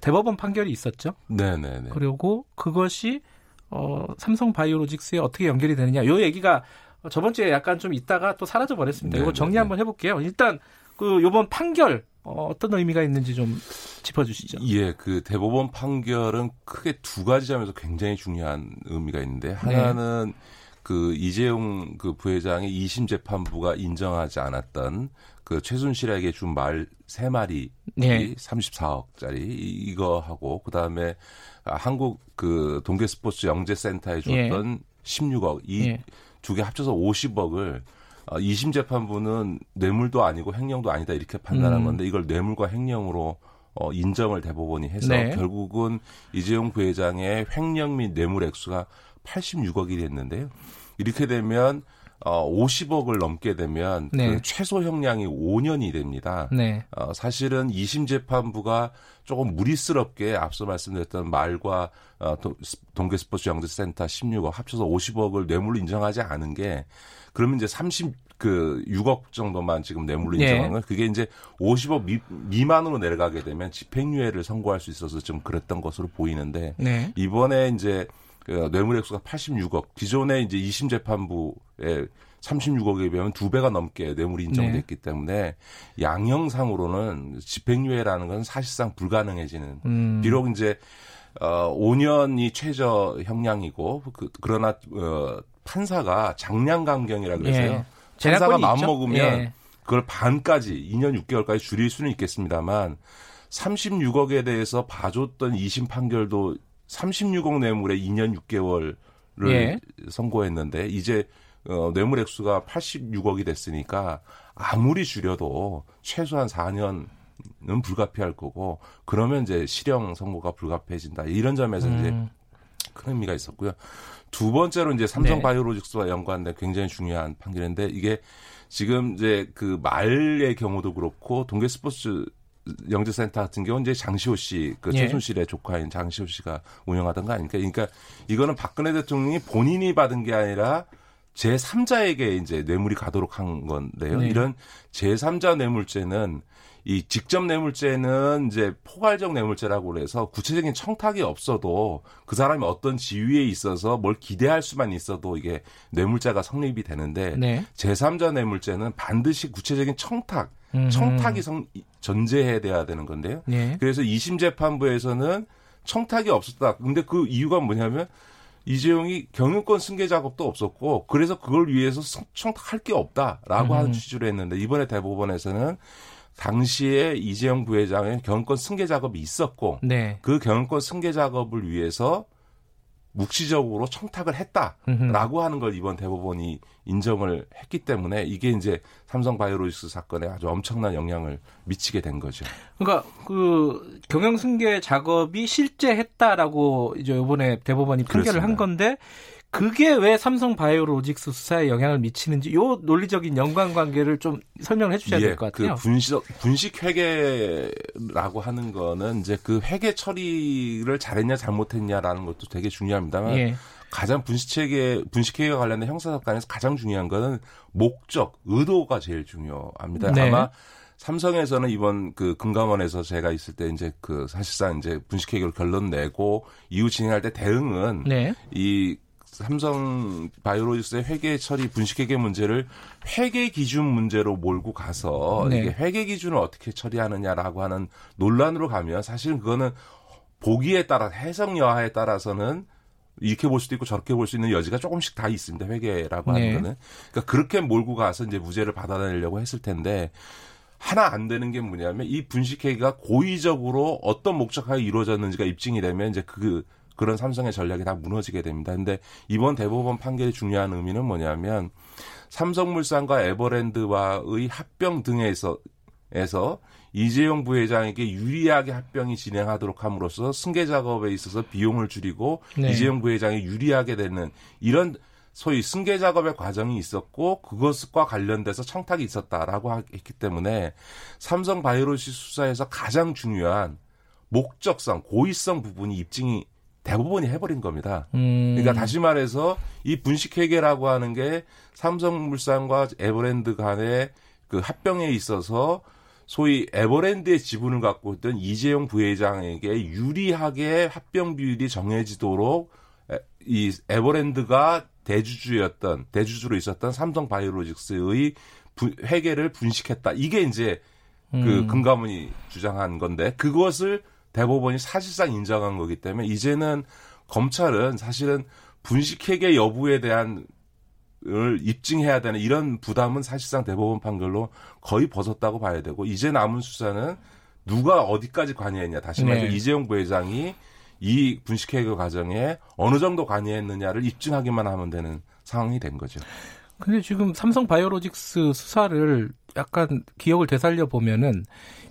S2: 대법원 판결이 있었죠.
S9: 네네네.
S2: 그리고 그것이 어, 삼성 바이오로직스에 어떻게 연결이 되느냐. 요 얘기가 저번 주에 약간 좀 있다가 또 사라져 버렸습니다. 이거 정리 한번 해볼게요. 일단 그 요번 판결 어, 어떤 의미가 있는지 좀 짚어주시죠.
S9: 예, 그 대법원 판결은 크게 두 가지 점에서 굉장히 중요한 의미가 있는데 하나는 네. 그 이재용 그 부회장의 2심 재판부가 인정하지 않았던 그 최순실에게 준 말 세 마리 네. 34억짜리 이거 하고 그다음에 한국 그 동계 스포츠 영재 센터에 줬던 예. 16억 이 두개 예. 합쳐서 50억을 어, 2심 재판부는 뇌물도 아니고 횡령도 아니다 이렇게 판단한 음. 건데 이걸 뇌물과 횡령으로 어, 인정을 대법원이 해서 네. 결국은 이재용 부회장의 횡령 및 뇌물 액수가 86억이 됐는데요. 이렇게 되면 어, 50억을 넘게 되면 네. 그 최소 형량이 5년이 됩니다. 네. 어, 사실은 2심 재판부가 조금 무리스럽게 앞서 말씀드렸던 말과 어, 동계 스포츠 영재센터 16억 합쳐서 50억을 뇌물로 인정하지 않은 게 그러면 이제 30, 그 6억 정도만 지금 뇌물로 네. 인정한 건 그게 이제 50억 미, 미만으로 내려가게 되면 집행유예를 선고할 수 있어서 좀 그랬던 것으로 보이는데 네. 이번에 이제 그 뇌물 액수가 86억. 기존에 이제 2심 재판부에 36억에 비하면 두 배가 넘게 뇌물이 인정됐기 네. 때문에 양형상으로는 집행유예라는 건 사실상 불가능해지는. 음. 비록 이제 어 5년이 최저 형량이고 그, 그러나 어 판사가 장량 강경이라 그래서요. 예. 판사가 마음 먹으면 예. 그걸 반까지 2년 6개월까지 줄일 수는 있겠습니다만 36억에 대해서 봐줬던 2심 판결도 36억 뇌물에 2년 6개월을 예. 선고했는데 이제 어, 뇌물 액수가 86억이 됐으니까 아무리 줄여도 최소한 4년은 불가피할 거고 그러면 이제 실형 선고가 불가피해진다. 이런 점에서 음. 이제 큰 의미가 있었고요. 두 번째로 이제 삼성 네. 바이오로직스와 연관된 굉장히 중요한 판결인데 이게 지금 이제 그 말의 경우도 그렇고 동계 스포츠 영재센터 같은 경우는 이제 장시호 씨, 그 예. 최순실의 조카인 장시호 씨가 운영하던 거 아닙니까? 그러니까 이거는 박근혜 대통령이 본인이 받은 게 아니라 제3자에게 이제 뇌물이 가도록 한 건데요. 네. 이런 제3자 뇌물죄는 이 직접 뇌물죄는 이제 포괄적 뇌물죄라고 그래서 구체적인 청탁이 없어도 그 사람이 어떤 지위에 있어서 뭘 기대할 수만 있어도 이게 뇌물죄가 성립이 되는데 네. 제3자 뇌물죄는 반드시 구체적인 청탁, 청탁이 성, 전제해야 돼야 되는 건데요. 네. 그래서 2심 재판부에서는 청탁이 없었다. 근데 그 이유가 뭐냐면 이재용이 경영권 승계 작업도 없었고 그래서 그걸 위해서 청탁할 게 없다라고 음. 하는 취지로 했는데 이번에 대법원에서는 당시에 이재용 부회장의 경영권 승계 작업이 있었고 네. 그 경영권 승계 작업을 위해서 묵시적으로 청탁을 했다라고 하는 걸 이번 대법원이 인정을 했기 때문에 이게 이제 삼성 바이오로직스 사건에 아주 엄청난 영향을 미치게 된 거죠.
S2: 그러니까 그 경영 승계 작업이 실제 했다라고 이제 이번에 대법원이 판결을 그렇습니다. 한 건데 그게 왜 삼성 바이오로직스 수사에 영향을 미치는지 요 논리적인 연관 관계를 좀 설명을 해주셔야 예, 될것 같아요.
S9: 그 분식 분식 회계라고 하는 거는 이제 그 회계 처리를 잘했냐 잘못했냐라는 것도 되게 중요합니다만 예. 가장 분식회계 분식회계 관련된 형사 사건에서 가장 중요한 거는 목적, 의도가 제일 중요합니다. 네. 아마 삼성에서는 이번 그 금감원에서 제가 있을 때 이제 그 사실상 이제 분식회계로 결론 내고 이후 진행할 때 대응은 네. 이 삼성 바이오로직스의 회계 처리 분식회계 문제를 회계 기준 문제로 몰고 가서 네. 이게 회계 기준을 어떻게 처리하느냐라고 하는 논란으로 가면 사실은 그거는 보기에 따라 해석 여하에 따라서는 이렇게 볼 수도 있고 저렇게 볼 수 있는 여지가 조금씩 다 있습니다. 회계라고 하는 네. 거는. 그러니까 그렇게 몰고 가서 이제 무죄를 받아내려고 했을 텐데 하나 안 되는 게 뭐냐면 이 분식회계가 고의적으로 어떤 목적하에 이루어졌는지가 입증이 되면 이제 그 그런 삼성의 전략이 다 무너지게 됩니다. 근데 이번 대법원 판결의 중요한 의미는 뭐냐면 삼성물산과 에버랜드와의 합병 등에서 에서 이재용 부회장에게 유리하게 합병이 진행하도록 함으로써 승계 작업에 있어서 비용을 줄이고 네. 이재용 부회장이 유리하게 되는 이런 소위 승계 작업의 과정이 있었고 그것과 관련돼서 청탁이 있었다라고 했기 때문에 삼성 바이오로시 수사에서 가장 중요한 목적성, 고의성 부분이 입증이 대부분이 해버린 겁니다. 음. 그러니까 다시 말해서 이 분식회계라고 하는 게 삼성물산과 에버랜드 간의 그 합병에 있어서 소위 에버랜드의 지분을 갖고 있던 이재용 부회장에게 유리하게 합병 비율이 정해지도록 이 에버랜드가 대주주였던 대주주로 있었던 삼성 바이오로직스의 회계를 분식했다. 이게 이제 그 음. 금감원이 주장한 건데 그것을 대법원이 사실상 인정한 거기 때문에 이제는 검찰은 사실은 분식회계 여부에 대한 을 입증해야 되는 이런 부담은 사실상 대법원 판결로 거의 벗었다고 봐야 되고 이제 남은 수사는 누가 어디까지 관여했냐 다시 말해서 네. 이재용 부회장이 이 분식회계 과정에 어느 정도 관여했느냐를 입증하기만 하면 되는 상황이 된 거죠.
S2: 근데 지금 삼성 바이오로직스 수사를 약간 기억을 되살려 보면은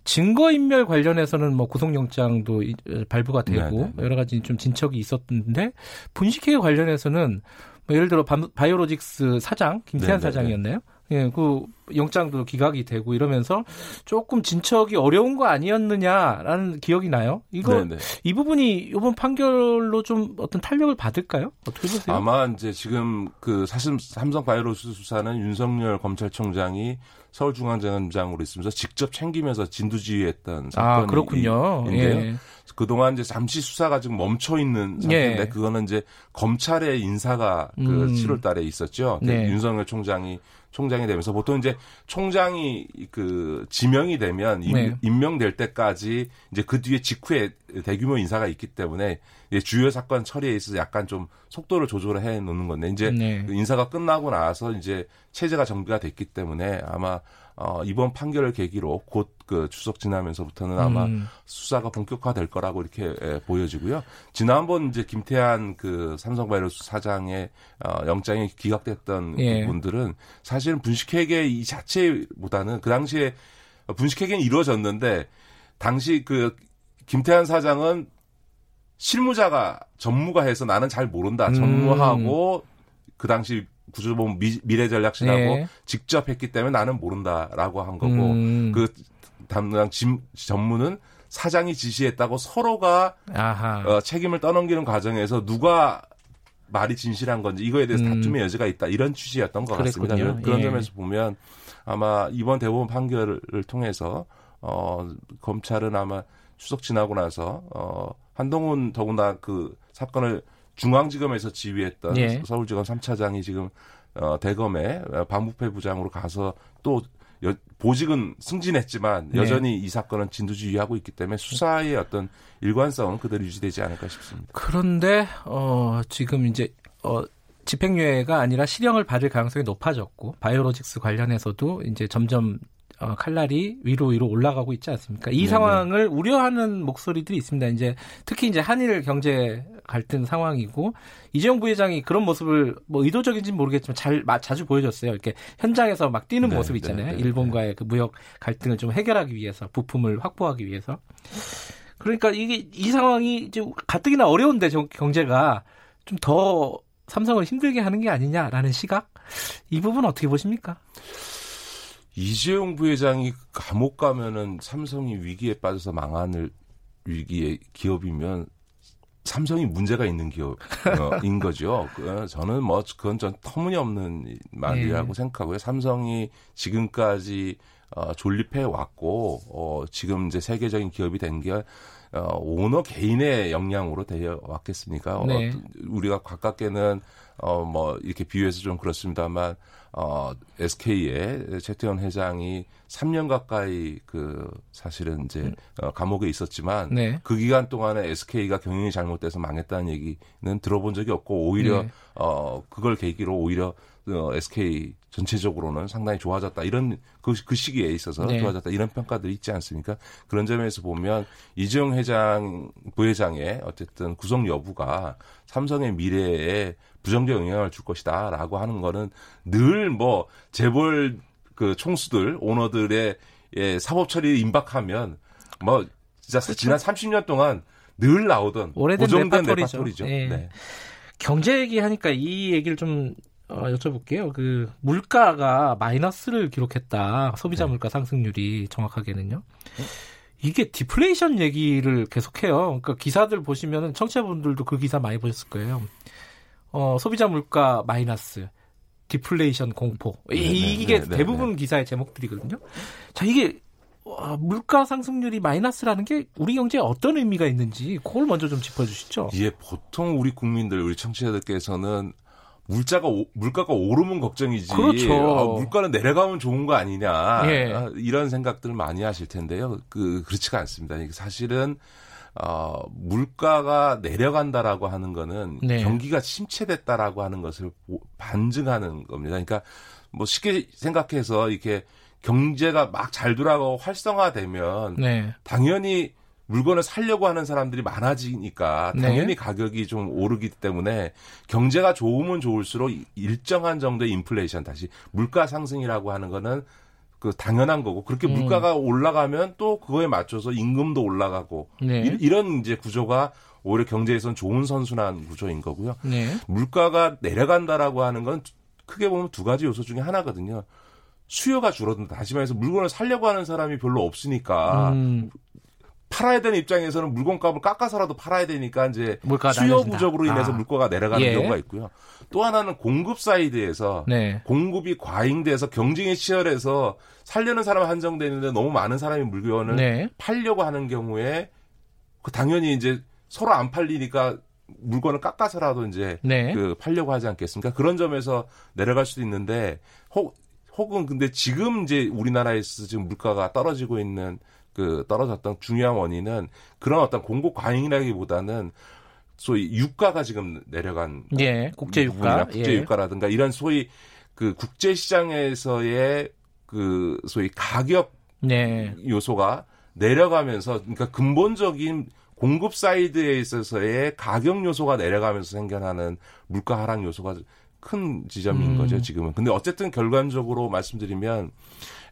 S2: 증거 인멸 관련해서는 뭐 구속영장도 발부가 되고 네네. 네, 네. 여러 가지 좀 진척이 있었는데 분식회계 관련해서는 뭐 예를 들어 바이오로직스 사장 김태한 네네네. 네, 사장이었나요? 예, 그 영장도 기각이 되고 이러면서 조금 진척이 어려운 거 아니었느냐라는 기억이 나요. 이거 네네. 이 부분이 이번 판결로 좀 어떤 탄력을 받을까요? 어떻게 보세요?
S9: 아마 이제 지금 그 사실 삼성 바이오로스 수사는 윤석열 검찰총장이 서울중앙지검장으로 있으면서 직접 챙기면서 진두지휘했던 사건이 아,
S2: 그렇군요. 예.
S9: 그동안 이제 잠시 수사가 지금 멈춰 있는 상태인데 예. 그거는 이제 검찰의 인사가 그 음. 7월 달에 있었죠. 그 네. 윤석열 총장이 총장이 되면서 보통 이제 총장이 그 지명이 되면 임, 네. 임명될 때까지 이제 그 뒤에 직후에 대규모 인사가 있기 때문에 주요 사건 처리에 있어서 약간 좀 속도를 조절을 해 놓는 건데 이제 네. 그 인사가 끝나고 나서 이제 체제가 정비가 됐기 때문에 아마 어, 이번 판결을 계기로 곧 그 추석 지나면서부터는 아마 음. 수사가 본격화될 거라고 이렇게 예, 보여지고요. 지난번 이제 김태한 그 삼성바이오스 사장의 어, 영장이 기각됐던 예. 분들은 사실은 분식회계 이 자체보다는 그 당시에 분식회계는 이루어졌는데 당시 그 김태한 사장은 실무자가 전무가 해서 나는 잘 모른다. 음. 전무하고 그 당시 구조본 미래 전략실하고 네. 직접 했기 때문에 나는 모른다라고 한 거고 음. 그 담당 진, 전무는 사장이 지시했다고 서로가 어, 책임을 떠넘기는 과정에서 누가 말이 진실한 건지 이거에 대해서 음. 다툼의 여지가 있다 이런 취지였던 것 그랬군요. 같습니다. 그런 예. 점에서 보면 아마 이번 대법원 판결을 통해서 어, 검찰은 아마 추석 지나고 나서 어, 한동훈 더구나 그 사건을 중앙지검에서 지휘했던 예. 서울지검 3차장이 지금 어, 대검에 반부패 부장으로 가서 또 여, 보직은 승진했지만 네. 여전히 이 사건은 진두지휘하고 있기 때문에 수사의 어떤 일관성은 그대로 유지되지 않을까 싶습니다.
S2: 그런데 어, 지금 이제 어, 집행유예가 아니라 실형을 받을 가능성이 높아졌고 바이오로직스 관련해서도 이제 점점 어, 칼날이 위로 위로 올라가고 있지 않습니까? 이 네네. 상황을 우려하는 목소리들이 있습니다. 이제 특히 이제 한일 경제 갈등 상황이고 이재용 부회장이 그런 모습을 뭐 의도적인지는 모르겠지만 잘 자주 보여줬어요. 이렇게 현장에서 막 뛰는 네, 모습 네, 있잖아요. 네, 네, 일본과의 그 무역 갈등을 좀 해결하기 위해서 부품을 확보하기 위해서. 그러니까 이게 이 상황이 이제 가뜩이나 어려운데 경제가 좀 더 삼성을 힘들게 하는 게 아니냐라는 시각 이 부분 어떻게 보십니까?
S9: 이재용 부회장이 감옥 가면은 삼성이 위기에 빠져서 망하는 위기의 기업이면 삼성이 문제가 있는 기업인 거죠. 그, 저는 뭐 그건 전 터무니없는 말이라고 네. 생각하고요. 삼성이 지금까지 어, 존립해 왔고 어, 지금 이제 세계적인 기업이 된게 어, 오너 개인의 역량으로 되어 왔겠습니까? 네. 어, 우리가 가깝게는 어, 뭐 이렇게 비유해서 좀 그렇습니다만 어, SK의 최태원 회장이 3년 가까이 그 사실은 이제 음. 어, 감옥에 있었지만 네. 그 기간 동안에 SK가 경영이 잘못돼서 망했다는 얘기는 들어본 적이 없고 오히려 네. 어 그걸 계기로 오히려 어, SK 전체적으로는 상당히 좋아졌다 이런 그, 그 시기에 있어서 네. 좋아졌다 이런 평가들이 있지 않습니까? 그런 점에서 보면 이재용 회장 부회장의 어쨌든 구속 여부가 삼성의 미래에 부정적 영향을 줄 것이다라고 하는 거는 늘 뭐 재벌 그 총수들 오너들의 예, 사법 처리 임박하면 뭐 진짜 그렇죠. 지난 30년 동안 늘 나오던
S2: 오래된 고정된 레파토리죠. 네. 네. 경제 얘기하니까 이 얘기를 좀 어, 여쭤볼게요. 그 물가가 마이너스를 기록했다. 소비자 네. 물가 상승률이 정확하게는요. 이게 디플레이션 얘기를 계속해요. 그러니까 기사들 보시면은 청취자분들도 그 기사 많이 보셨을 거예요. 어, 소비자 물가 마이너스, 디플레이션 공포. 네, 네 이게 네, 네, 대부분 네. 기사의 제목들이거든요. 자, 이게 와, 물가 상승률이 마이너스라는 게 우리 경제에 어떤 의미가 있는지 그걸 먼저 좀 짚어주시죠.
S9: 예, 보통 우리 국민들, 우리 청취자들께서는 물자가 오, 물가가 오르면 걱정이지. 그렇죠. 아, 물가는 내려가면 좋은 거 아니냐. 예. 아, 이런 생각들을 많이 하실 텐데요. 그 그렇지가 않습니다. 사실은 어, 물가가 내려간다라고 하는 거는 네. 경기가 침체됐다라고 하는 것을 반증하는 겁니다. 그러니까 뭐 쉽게 생각해서 이렇게 경제가 막 잘 돌아가고 활성화되면 네. 당연히 물건을 살려고 하는 사람들이 많아지니까 네. 당연히 네. 가격이 좀 오르기 때문에 경제가 좋으면 좋을수록 일정한 정도의 인플레이션 다시 물가 상승이라고 하는 거는 그 당연한 거고 그렇게 음. 물가가 올라가면 또 그거에 맞춰서 임금도 올라가고 네. 이, 런 이제 구조가 오히려 경제에선 좋은 선순환 구조인 거고요. 네. 물가가 내려간다라고 하는 건 크게 보면 두 가지 요소 중에 하나거든요. 수요가 줄어든다. 다시 말해서 물건을 살려고 하는 사람이 별로 없으니까 음. 팔아야 되는 입장에서는 물건값을 깎아서라도 팔아야 되니까 이제 수요 부족으로 인해서 아. 물가가 내려가는 예. 경우가 있고요. 또 하나는 공급 사이드에서 네. 공급이 과잉돼서 경쟁이 치열해서 살려는 사람 한정돼 있는데 너무 많은 사람이 물건을 네. 팔려고 하는 경우에 그 당연히 이제 서로 안 팔리니까 물건을 깎아서라도 이제 네. 그 팔려고 하지 않겠습니까? 그런 점에서 내려갈 수도 있는데 혹 혹은 근데 지금 이제 우리나라에서 지금 물가가 떨어지고 있는 그 떨어졌던 중요한 원인은 그런 어떤 공급 과잉이라기보다는 소위 유가가 지금 내려간
S2: 예, 국제 유가,
S9: 국제 예. 유가라든가 이런 소위 그 국제 시장에서의 그 소위 가격 네. 요소가 내려가면서 그러니까 근본적인 공급 사이드에 있어서의 가격 요소가 내려가면서 생겨나는 물가 하락 요소가 큰 지점인 음. 거죠 지금은. 근데 어쨌든 결과적으로 말씀드리면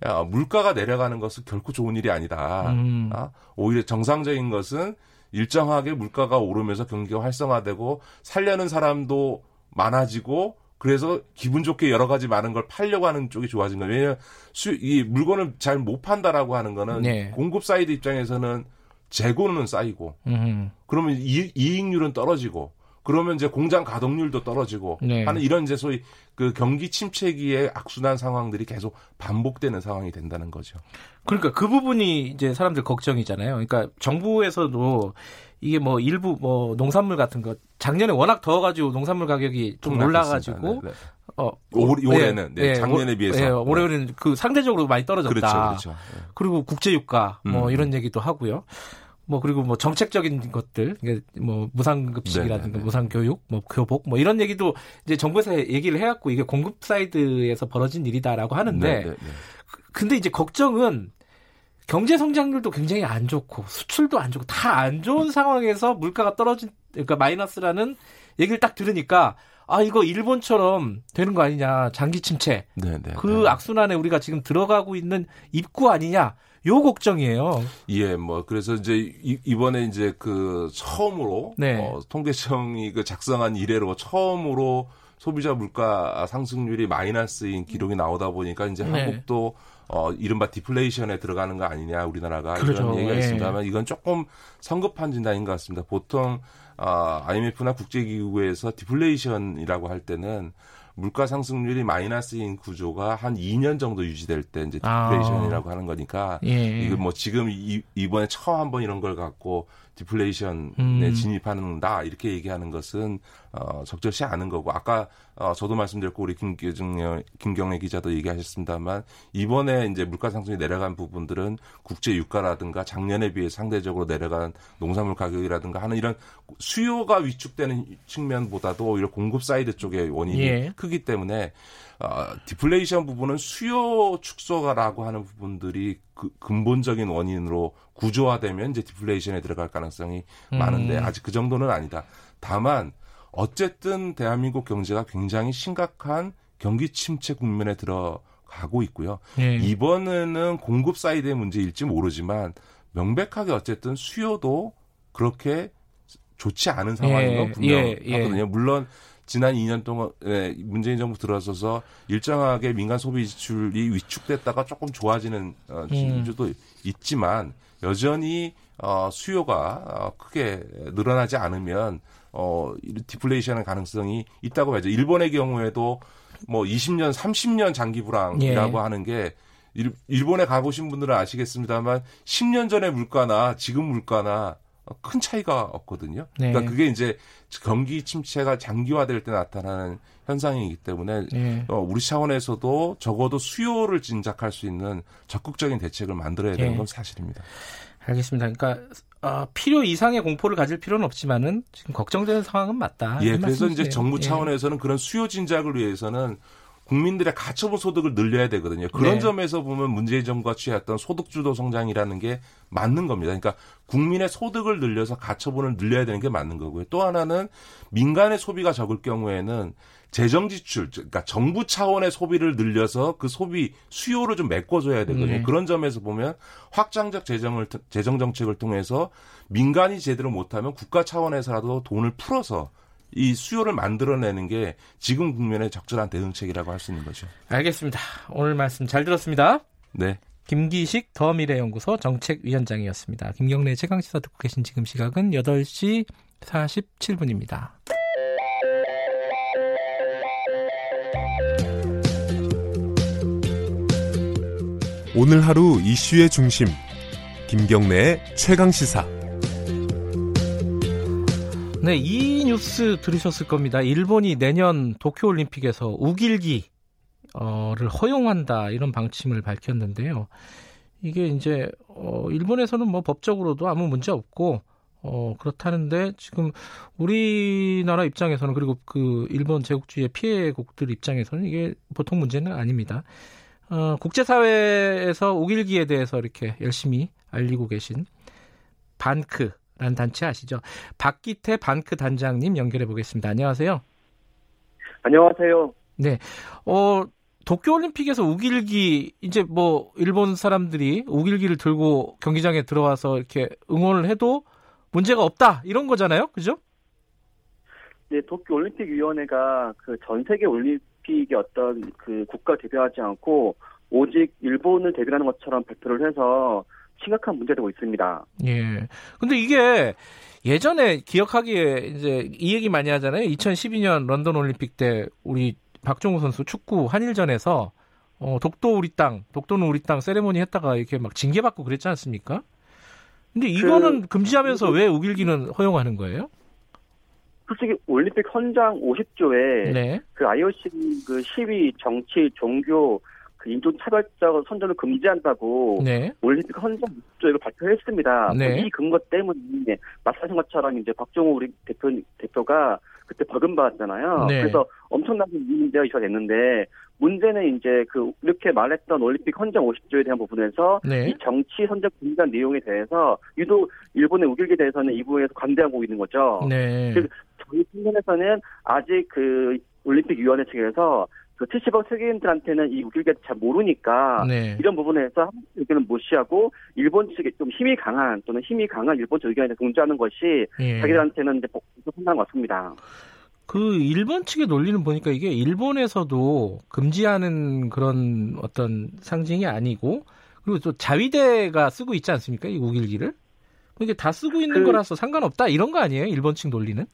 S9: 야, 물가가 내려가는 것은 결코 좋은 일이 아니다. 음. 아, 오히려 정상적인 것은 일정하게 물가가 오르면서 경기가 활성화되고 살려는 사람도 많아지고 그래서 기분 좋게 여러 가지 많은 걸 팔려고 하는 쪽이 좋아진 거예요. 왜냐하면 수, 이 물건을 잘 못 판다라고 하는 거는 네. 공급 사이드 입장에서는 재고는 쌓이고 음. 그러면 이, 이익률은 떨어지고 그러면 이제 공장 가동률도 떨어지고 네. 하는 이런 이제 소위 그 경기 침체기에 악순환 상황들이 계속 반복되는 상황이 된다는 거죠.
S2: 그러니까 그 부분이 이제 사람들 걱정이잖아요. 그러니까 정부에서도 이게 뭐 일부 뭐 농산물 같은 거 작년에 워낙 더워가지고 농산물 가격이 좀 올라가지고 네, 네.
S9: 어 올해는 네, 네, 작년에 비해서 네,
S2: 올해는 그 상대적으로 많이 떨어졌다. 그렇죠, 그렇죠. 네. 그리고 국제유가 뭐 음. 이런 얘기도 하고요. 뭐 그리고 뭐 정책적인 것들 뭐 무상급식이라든가 네네네. 네, 네. 무상교육 뭐 교복 뭐 이런 얘기도 이제 정부에서 얘기를 해갖고 이게 공급 사이드에서 벌어진 일이다라고 하는데. 네, 근데 이제 걱정은 경제 성장률도 굉장히 안 좋고 수출도 안 좋고 다 안 좋은 상황에서 물가가 떨어진 그러니까 마이너스라는 얘기를 딱 들으니까 아 이거 일본처럼 되는 거 아니냐 장기 침체. 네네. 네, 그 네. 악순환에 우리가 지금 들어가고 있는 입구 아니냐. 요 걱정이에요.
S9: 예, 뭐 그래서 이제 이, 번에 이제 그 처음으로 네. 어, 통계청이 그 작성한 이래로 처음으로 소비자 물가 상승률이 마이너스인 기록이 나오다 보니까 이제 네. 한국도 어, 이른바 디플레이션에 들어가는 거 아니냐, 우리나라가. 그렇죠. 이런 얘기가 예. 있습니다만 이건 조금 성급한 진단인 것 같습니다. 보통, 어, IMF나 국제기구에서 디플레이션이라고 할 때는 물가 상승률이 마이너스인 구조가 한 2년 정도 유지될 때 이제 디플레이션이라고 아. 하는 거니까 예. 이거 뭐 지금 이, 이번에 처음 한번 이런 걸 갖고 디플레이션에 음. 진입한다 이렇게 얘기하는 것은 어, 적절치 않은 거고 아까 어, 저도 말씀드렸고 우리 김경애, 김경애 기자도 얘기하셨습니다만 이번에 이제 물가 상승이 내려간 부분들은 국제 유가라든가 작년에 비해 상대적으로 내려간 농산물 가격이라든가 하는 이런 수요가 위축되는 측면보다도 오히려 공급 사이드 쪽의 원인이 예. 크기 때문에 어, 디플레이션 부분은 수요 축소가라고 하는 부분들이 그 근본적인 원인으로 구조화되면 이제 디플레이션에 들어갈 가능성이 음. 많은데 아직 그 정도는 아니다. 다만 어쨌든 대한민국 경제가 굉장히 심각한 경기 침체 국면에 들어가고 있고요. 예. 이번에는 공급 사이드의 문제일지 모르지만 명백하게 어쨌든 수요도 그렇게 좋지 않은 상황인 건 예. 분명하거든요. 예. 예. 물론 지난 2년 동안 에 문재인 정부 들어서서 일정하게 민간 소비 지출이 위축됐다가 조금 좋아지는 어, 지주도 음. 있지만 여전히 어, 수요가 어, 크게 늘어나지 않으면 어, 디플레이션의 가능성이 있다고 봐야죠. 일본의 경우에도 뭐 20년, 30년 장기 불황이라고 예. 하는 게 일본에 가보신 분들은 아시겠습니다만 10년 전의 물가나 지금 물가나 큰 차이가 없거든요. 네. 그러니까 그게 이제 경기 침체가 장기화될 때 나타나는 현상이기 때문에 네. 어, 우리 차원에서도 적어도 수요를 진작할 수 있는 적극적인 대책을 만들어야 되는 네. 건 사실입니다.
S2: 알겠습니다. 그러니까 어, 필요 이상의 공포를 가질 필요는 없지만은 지금 걱정되는 상황은 맞다.
S9: 예, 그래서 이제 정부 예. 차원에서는 그런 수요 진작을 위해서는 국민들의 가처분 소득을 늘려야 되거든요. 그런 네. 점에서 보면 문재인 정부가 취했던 소득주도 성장이라는 게 맞는 겁니다. 그러니까 국민의 소득을 늘려서 가처분을 늘려야 되는 게 맞는 거고요. 또 하나는 민간의 소비가 적을 경우에는 재정 지출, 그러니까 정부 차원의 소비를 늘려서 그 소비 수요를 좀 메꿔줘야 되거든요. 네. 그런 점에서 보면 확장적 재정을 재정 정책을 통해서 민간이 제대로 못하면 국가 차원에서라도 돈을 풀어서 이 수요를 만들어내는 게 지금 국면의 적절한 대응책이라고 할 수 있는 거죠.
S2: 알겠습니다. 오늘 말씀 잘 들었습니다.
S9: 네.
S2: 김기식 더미래연구소 정책위원장이었습니다. 김경래 최강시사 듣고 계신 지금 시각은 8시 47분입니다.
S1: 오늘 하루 이슈의 중심 김경래의 최강시사
S2: 네, 이 뉴스 들으셨을 겁니다. 일본이 내년 도쿄올림픽에서 우길기를 허용한다 이런 방침을 밝혔는데요. 이게 이제 어 일본에서는 뭐 법적으로도 아무 문제 없고 어 그렇다는데 지금 우리나라 입장에서는 그리고 그 일본 제국주의의 피해국들 입장에서는 이게 보통 문제는 아닙니다. 어 국제사회에서 우길기에 대해서 이렇게 열심히 알리고 계신 반크 라는 단체 아시죠? 박기태 반크 단장님 연결해 보겠습니다. 안녕하세요.
S10: 안녕하세요.
S2: 네. 어, 도쿄올림픽에서 우길기, 이제 뭐, 일본 사람들이 우길기를 들고 경기장에 들어와서 이렇게 응원을 해도 문제가 없다. 이런 거잖아요. 그죠?
S10: 네, 도쿄올림픽위원회가 그 전 세계 올림픽의 어떤 그 국가 대표하지 않고 오직 일본을 대변하는 것처럼 발표를 해서 심각한 문제되고 있습니다.
S2: 예. 근데 이게 예전에 기억하기에 이제 이 얘기 많이 하잖아요. 2012년 런던 올림픽 때 우리 박종우 선수 축구 한일전에서 어, 독도 우리 땅, 독도는 우리 땅 세레모니 했다가 이렇게 막 징계받고 그랬지 않습니까? 근데 이거는 그, 금지하면서 왜 우길기는 허용하는 거예요?
S10: 솔직히 올림픽 헌장 50조에 네. 그 IOC 그 시위, 정치, 종교 그 인종차별적 선전을 금지한다고 네. 올림픽 헌정 목적을 발표했습니다. 네. 이 근거 때문에 말씀하신 것처럼 이제 박정호 우리 대표 대표가 그때 벌금 받았잖아요. 네. 그래서 엄청나게 문제가 이슈가 됐는데 문제는 이제 그 이렇게 말했던 올림픽 헌정 50조에 대한 부분에서 네. 이 정치 선정 분단 내용에 대해서 유독 일본의 우길기에 대해서는 이 부분에서 관대하고 있는 거죠. 네. 저희 측면에서는 아직 그 올림픽 위원회 측에서 그 70억 세계인들한테는 이 우길기를 잘 모르니까 네. 이런 부분에서 한국 의견을 무시하고 일본 측에 좀 힘이 강한 또는 힘이 강한 일본 측 의견에 동조하는 것이 예. 자기들한테는 이제 복잡한 것 같습니다.
S2: 그 일본 측의 논리는 보니까 이게 일본에서도 금지하는 그런 어떤 상징이 아니고 그리고 또 자위대가 쓰고 있지 않습니까? 이 우길기를? 이게 다 쓰고 있는 그, 거라서 상관없다 이런 거 아니에요? 일본 측 논리는?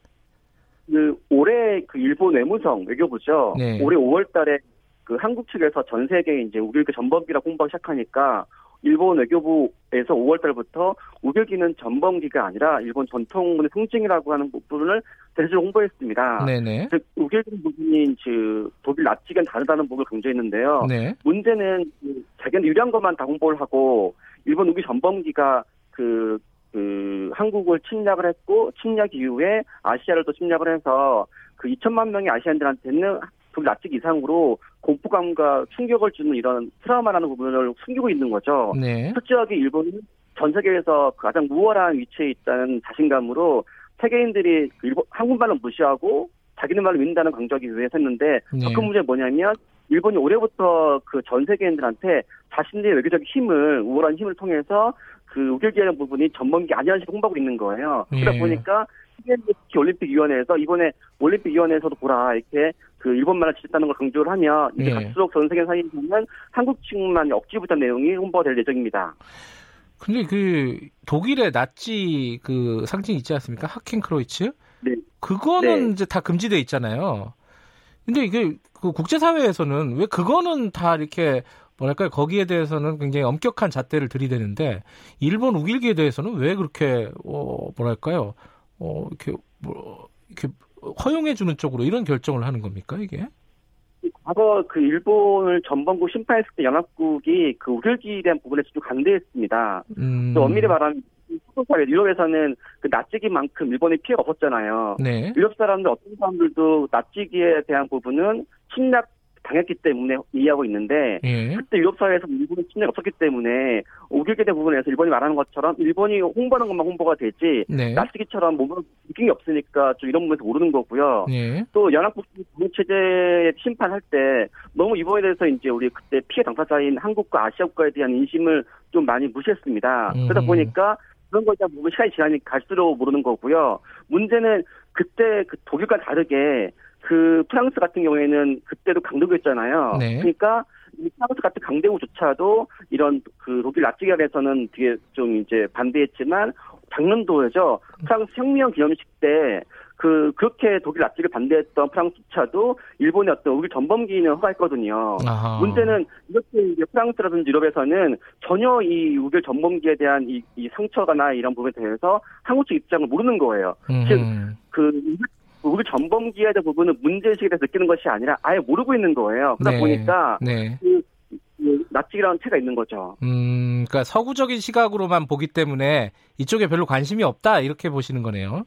S10: 그 올해 그 일본 외무성 외교부죠. 네. 올해 5월달에 그 한국 측에서 전 세계에 이제 우길기 전범기라 공부하기 시작하니까 일본 외교부에서 5월달부터 우길기는 전범기가 아니라 일본 전통문의 상징이라고 하는 부분을 대대적으로 홍보했습니다. 네네. 즉 우길기 부분이 그 독일 나치견 다르다는 부분을 강조했는데요. 네. 문제는 그 자기는 유리한 것만 다 홍보를 하고 일본 우길 전범기가 그 그 한국을 침략을 했고 침략 이후에 아시아를 또 침략을 해서 그 2천만 명의 아시안들한테는 그 납득 이상으로 공포감과 충격을 주는 이런 트라우마라는 부분을 숨기고 있는 거죠. 네. 솔직하게 일본은 전 세계에서 가장 우월한 위치에 있다는 자신감으로 세계인들이 그 일본 한국말을 무시하고 자기네 말을 믿는다는 강조하기 위해서 했는데 네. 더큰 문제는 뭐냐면 일본이 올해부터 그 전 세계인들한테 자신들의 외교적 힘을 우월한 힘을 통해서 그 우결기하는 부분이 전범기 아니하는 식으로 홍보하고 있는 거예요. 그러다 예. 보니까 특히 올림픽위원회에서 이번에 올림픽위원회에서도 보라 이렇게 그 일본말을 지켰다는 걸 강조를 하면 이제 예. 갈수록 전 세계 사이에 보면 한국 측만 억지부터 내용이 홍보가 될 예정입니다.
S2: 근데 그 독일의 나치 그 상징 있지 않습니까? 하켄크로이츠? 네. 그거는 네. 이제 다 금지돼 있잖아요. 근데 이게 그 국제사회에서는 왜 그거는 다 이렇게 뭐랄까요 거기에 대해서는 굉장히 엄격한 잣대를 들이대는데 일본 우길기에 대해서는 왜 그렇게 어 뭐랄까요 어 이렇게 뭐 이렇게 허용해 주는 쪽으로 이런 결정을 하는 겁니까 이게?
S10: 과거 그 일본을 전범국 심판했을 때 연합국이 그 우길기에 대한 부분에 좀 반대했습니다. 음. 또 엄밀히 말하면 소속사회 유럽에서는 그 납치기만큼 일본의 피해가 없었잖아요. 네. 유럽 사람들 어떤 사람들도 납치기에 대한 부분은 침략 당했기 때문에 이해하고 있는데 예. 그때 유럽 사회에서 일본의 침략이 없었기 때문에 오길게 된 부분에서 일본이 말하는 것처럼 일본이 홍보하는 것만 홍보가 되지 네. 나치기처럼 뭔가 느낌이 없으니까 좀 이런 부분에서 모르는 거고요. 예. 또 연합국 체제 심판할 때 너무 이번에 대해서 이제 우리 그때 피해 당사자인 한국과 아시아 국가에 대한 인심을 좀 많이 무시했습니다. 음. 그러다 보니까 그런 거에 대한 부분 시간이 지나니 갈수록 모르는 거고요. 문제는 그때 그 독일과 다르게 그 프랑스 같은 경우에는 그때도 강대국이었잖아요. 네. 그러니까 이 프랑스 같은 강대국조차도 이런 그 독일 나치결에서는 되게 좀 이제 반대했지만 작년도에죠. 프랑스 혁명 기념식 때 그 그렇게 독일 나치를 반대했던 프랑스조차도 일본의 어떤 우리 전범기는 허가했거든요. 아하. 문제는 이렇게 이제 프랑스라든지 유럽에서는 전혀 이 우길 전범기에 대한 이, 이 상처가나 이런 부분에 대해서 한국 측 입장을 모르는 거예요. 즉그 우리 전범기에 대한 부분은 문제의식에 대해서 느끼는 것이 아니라 아예 모르고 있는 거예요. 그러다 네. 보니까 네. 그, 그 납치라는 체가 있는 거죠.
S2: 음, 그러니까 서구적인 시각으로만 보기 때문에 이쪽에 별로 관심이 없다 이렇게 보시는 거네요.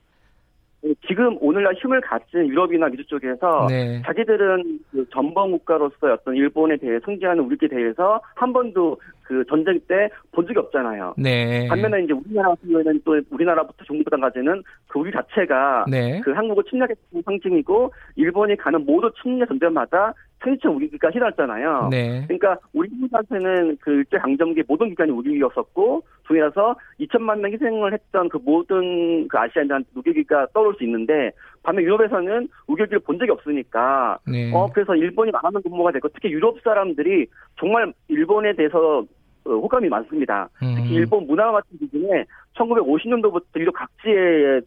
S10: 지금 오늘날 힘을 가진 유럽이나 미주 쪽에서 네. 자기들은 그 전범 국가로서 어떤 일본에 대해 승진하는 우리에 대해서 한 번도 그 전쟁 때 본 적이 없잖아요. 네. 반면에 이제 우리나라 같은 경우에는 또 우리나라부터 중국부터까지는 그 우리 자체가 네. 그 한국을 침략했던 상징이고 일본이 가는 모든 침략 전쟁마다 생체 우리기가 실었잖아요. 네. 그러니까 우리 한국한테는 그 일제 강점기 모든 기간이 우리기였었고 동일해서 2천만 명 희생을 했던 그 모든 그 아시아인들한테 우기기가 떠올 수 있는데 반면 유럽에서는 우결기를 본 적이 없으니까 네. 어 그래서 일본이 망하는 근모가 되고 특히 유럽 사람들이 정말 일본에 대해서 어, 호감이 많습니다. 음. 특히 일본 문화 같은 부분에 1950년도부터 유럽 각지에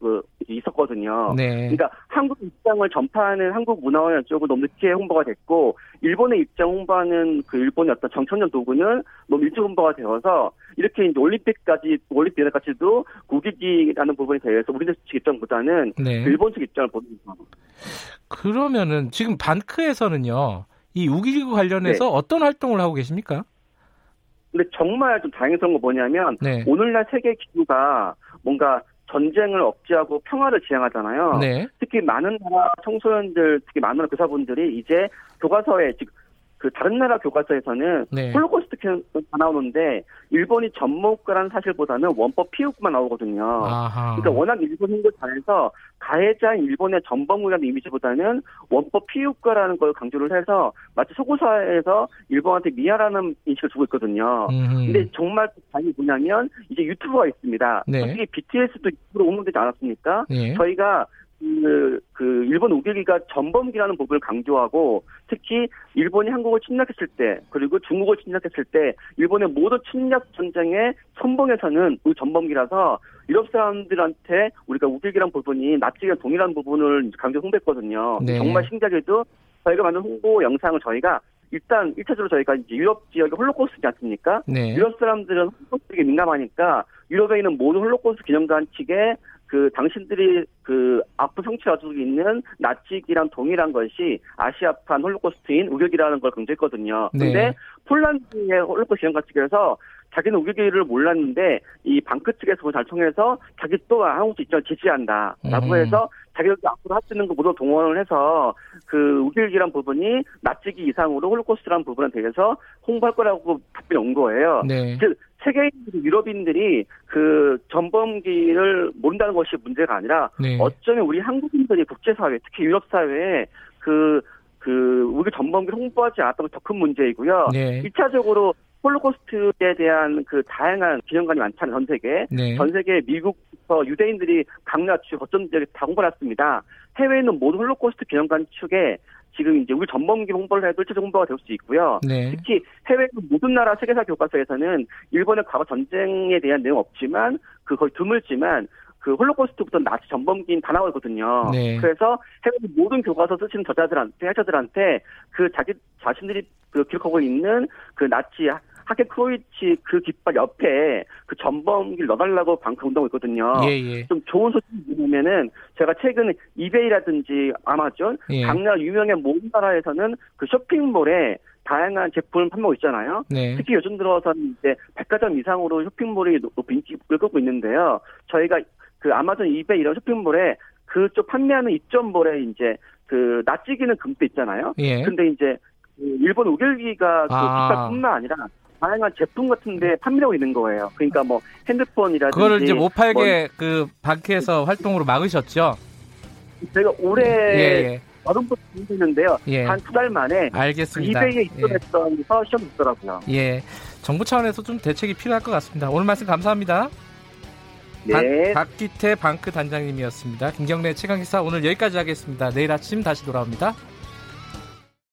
S10: 그 있었거든요. 네. 그러니까 한국 입장을 전파하는 한국 문화원 쪽은 너무 늦게 홍보가 됐고 일본의 입장 홍보하는 그 일본의 어떤 정천년 도구는 너무 일찍 홍보가 되어서 이렇게 이제 올림픽까지 올림픽까지도 국익이라는 부분에 대해서 우리들 측 입장보다는 네. 그 일본 측 입장을 보는 거죠.
S2: 그러면은 지금 반크에서는요 이 우기기구 관련해서 네. 어떤 활동을 하고 계십니까?
S10: 근데 정말 좀 다행스러운 거 뭐냐면 네. 오늘날 세계 기구가 뭔가 전쟁을 억제하고 평화를 지향하잖아요. 네. 특히 많은 나라 청소년들, 특히 많은 교사분들이 이제 교과서에 즉 그 다른 나라 교과서에서는 네. 홀로코스트 가 나오는데 일본이 전문가라는 사실보다는 원법 피우고만 나오거든요. 아하. 그러니까 워낙 일본 hin도 잘해서 가해자인 일본의 전범이라는 이미지보다는 원법 피우과라는 걸 강조를 해서 마치 소고사에서 일본한테 미안하는 인식을 주고 있거든요. 음흠. 근데 정말 다행이 뭐냐면 이제 유튜브가 있습니다. 네. 솔직히 BTS도 유튜브로 오문되지 않았습니까? 네. 저희가 그, 그 일본 우길기가 전범기라는 부분을 강조하고 특히 일본이 한국을 침략했을 때 그리고 중국을 침략했을 때 일본의 모든 침략 전쟁의 선봉에서는 우리 전범기라서 유럽 사람들한테 우리가 우길기란 부분이 나치가 동일한 부분을 강조 홍보했거든요. 네. 정말 신기하게도 저희가 만든 홍보 영상을 저희가 일단 1차적으로 저희가 이제 유럽 지역에 홀로코스트지 않습니까? 네. 유럽 사람들은 홀로코스트에 민감하니까 유럽에 있는 모든 홀로코스트 기념관 측에 그 당신들이 그 아픈 상처 가지고 있는 나치기랑 동일한 것이 아시아판 홀로코스트인 욱일기라는 걸 강조했거든요. 네. 근데 폴란드의 홀로코스트 기념관 측에서 자기는 욱일기를 몰랐는데 이 반크 측에서 잘 통해서 자기 또 한국 입장을 지지한다라고 음. 해서 자기들 앞으로 할 수 있는 거 모두 동원을 해서 그 욱일기란 부분이 납치기 이상으로 홀로코스트라는 부분에 대해서 홍보할 거라고 답변이 온 거예요. 네. 즉 세계인 유럽인들이 그 전범기를 모른다는 것이 문제가 아니라 네. 어쩌면 우리 한국인들이 국제사회 특히 유럽 사회에 그, 그, 우리 전범기를 홍보하지 않았던 게 더 큰 문제이고요. 네. 1차적으로 홀로코스트에 대한 그 다양한 기념관이 많잖아요, 전 세계. 네. 전 세계 미국부터 유대인들이 각 나치 거점 지역에 다 홍보했습니다. 해외에 있는 모든 홀로코스트 기념관 측에 지금 이제 우리 전범기 홍보를 해도 일체 홍보가 될 수 있고요. 네. 특히 해외 모든 나라 세계사 교과서에서는 일본의 과거 전쟁에 대한 내용 없지만 그 거의 드물지만 그 홀로코스트부터 나치 전범기인 다 나오거든요. 네. 그래서 해외 모든 교과서 쓰시는 저자들한테 해자들한테 그 자기 자신들이 그 기록하고 있는 그 나치 하게 크로이치 그 깃발 옆에 그 전범기를 넣어달라고 방크 운동하고 있거든요. 예, 예. 좀 좋은 소식이 뭐냐면은 제가 최근 이베이라든지 아마존 예. 강나라 유명한 모든 나라에서는 그 쇼핑몰에 다양한 제품을 판매하고 있잖아요. 네. 특히 요즘 들어서는 이제 백화점 이상으로 쇼핑몰이 높은 인기를 끌고 있는데요. 저희가 그 아마존 이베이 이런 쇼핑몰에 그쪽 판매하는 입점몰에 이제 그 낯지기는 금도 있잖아요. 예. 근데 이제 그 일본 우결기가 그 아. 깃발뿐만 아니라 다양한 제품 같은데 판매하고 있는 거예요. 그러니까 뭐 핸드폰이라든지
S2: 그거를 이제 못 팔게 뭐, 그 방크에서 활동으로 막으셨죠.
S10: 제가 올해 예, 여름부터 준비했는데요. 예. 한두 달 만에
S2: 알겠습니다.
S10: 이베이에 입점했던 예. 사업 시험이 있더라고요.
S2: 예. 정부 차원에서 좀 대책이 필요할 것 같습니다. 오늘 말씀 감사합니다. 네. 박, 박기태 방크 단장님이었습니다. 김경래 최강기사 오늘 여기까지 하겠습니다. 내일 아침 다시 돌아옵니다.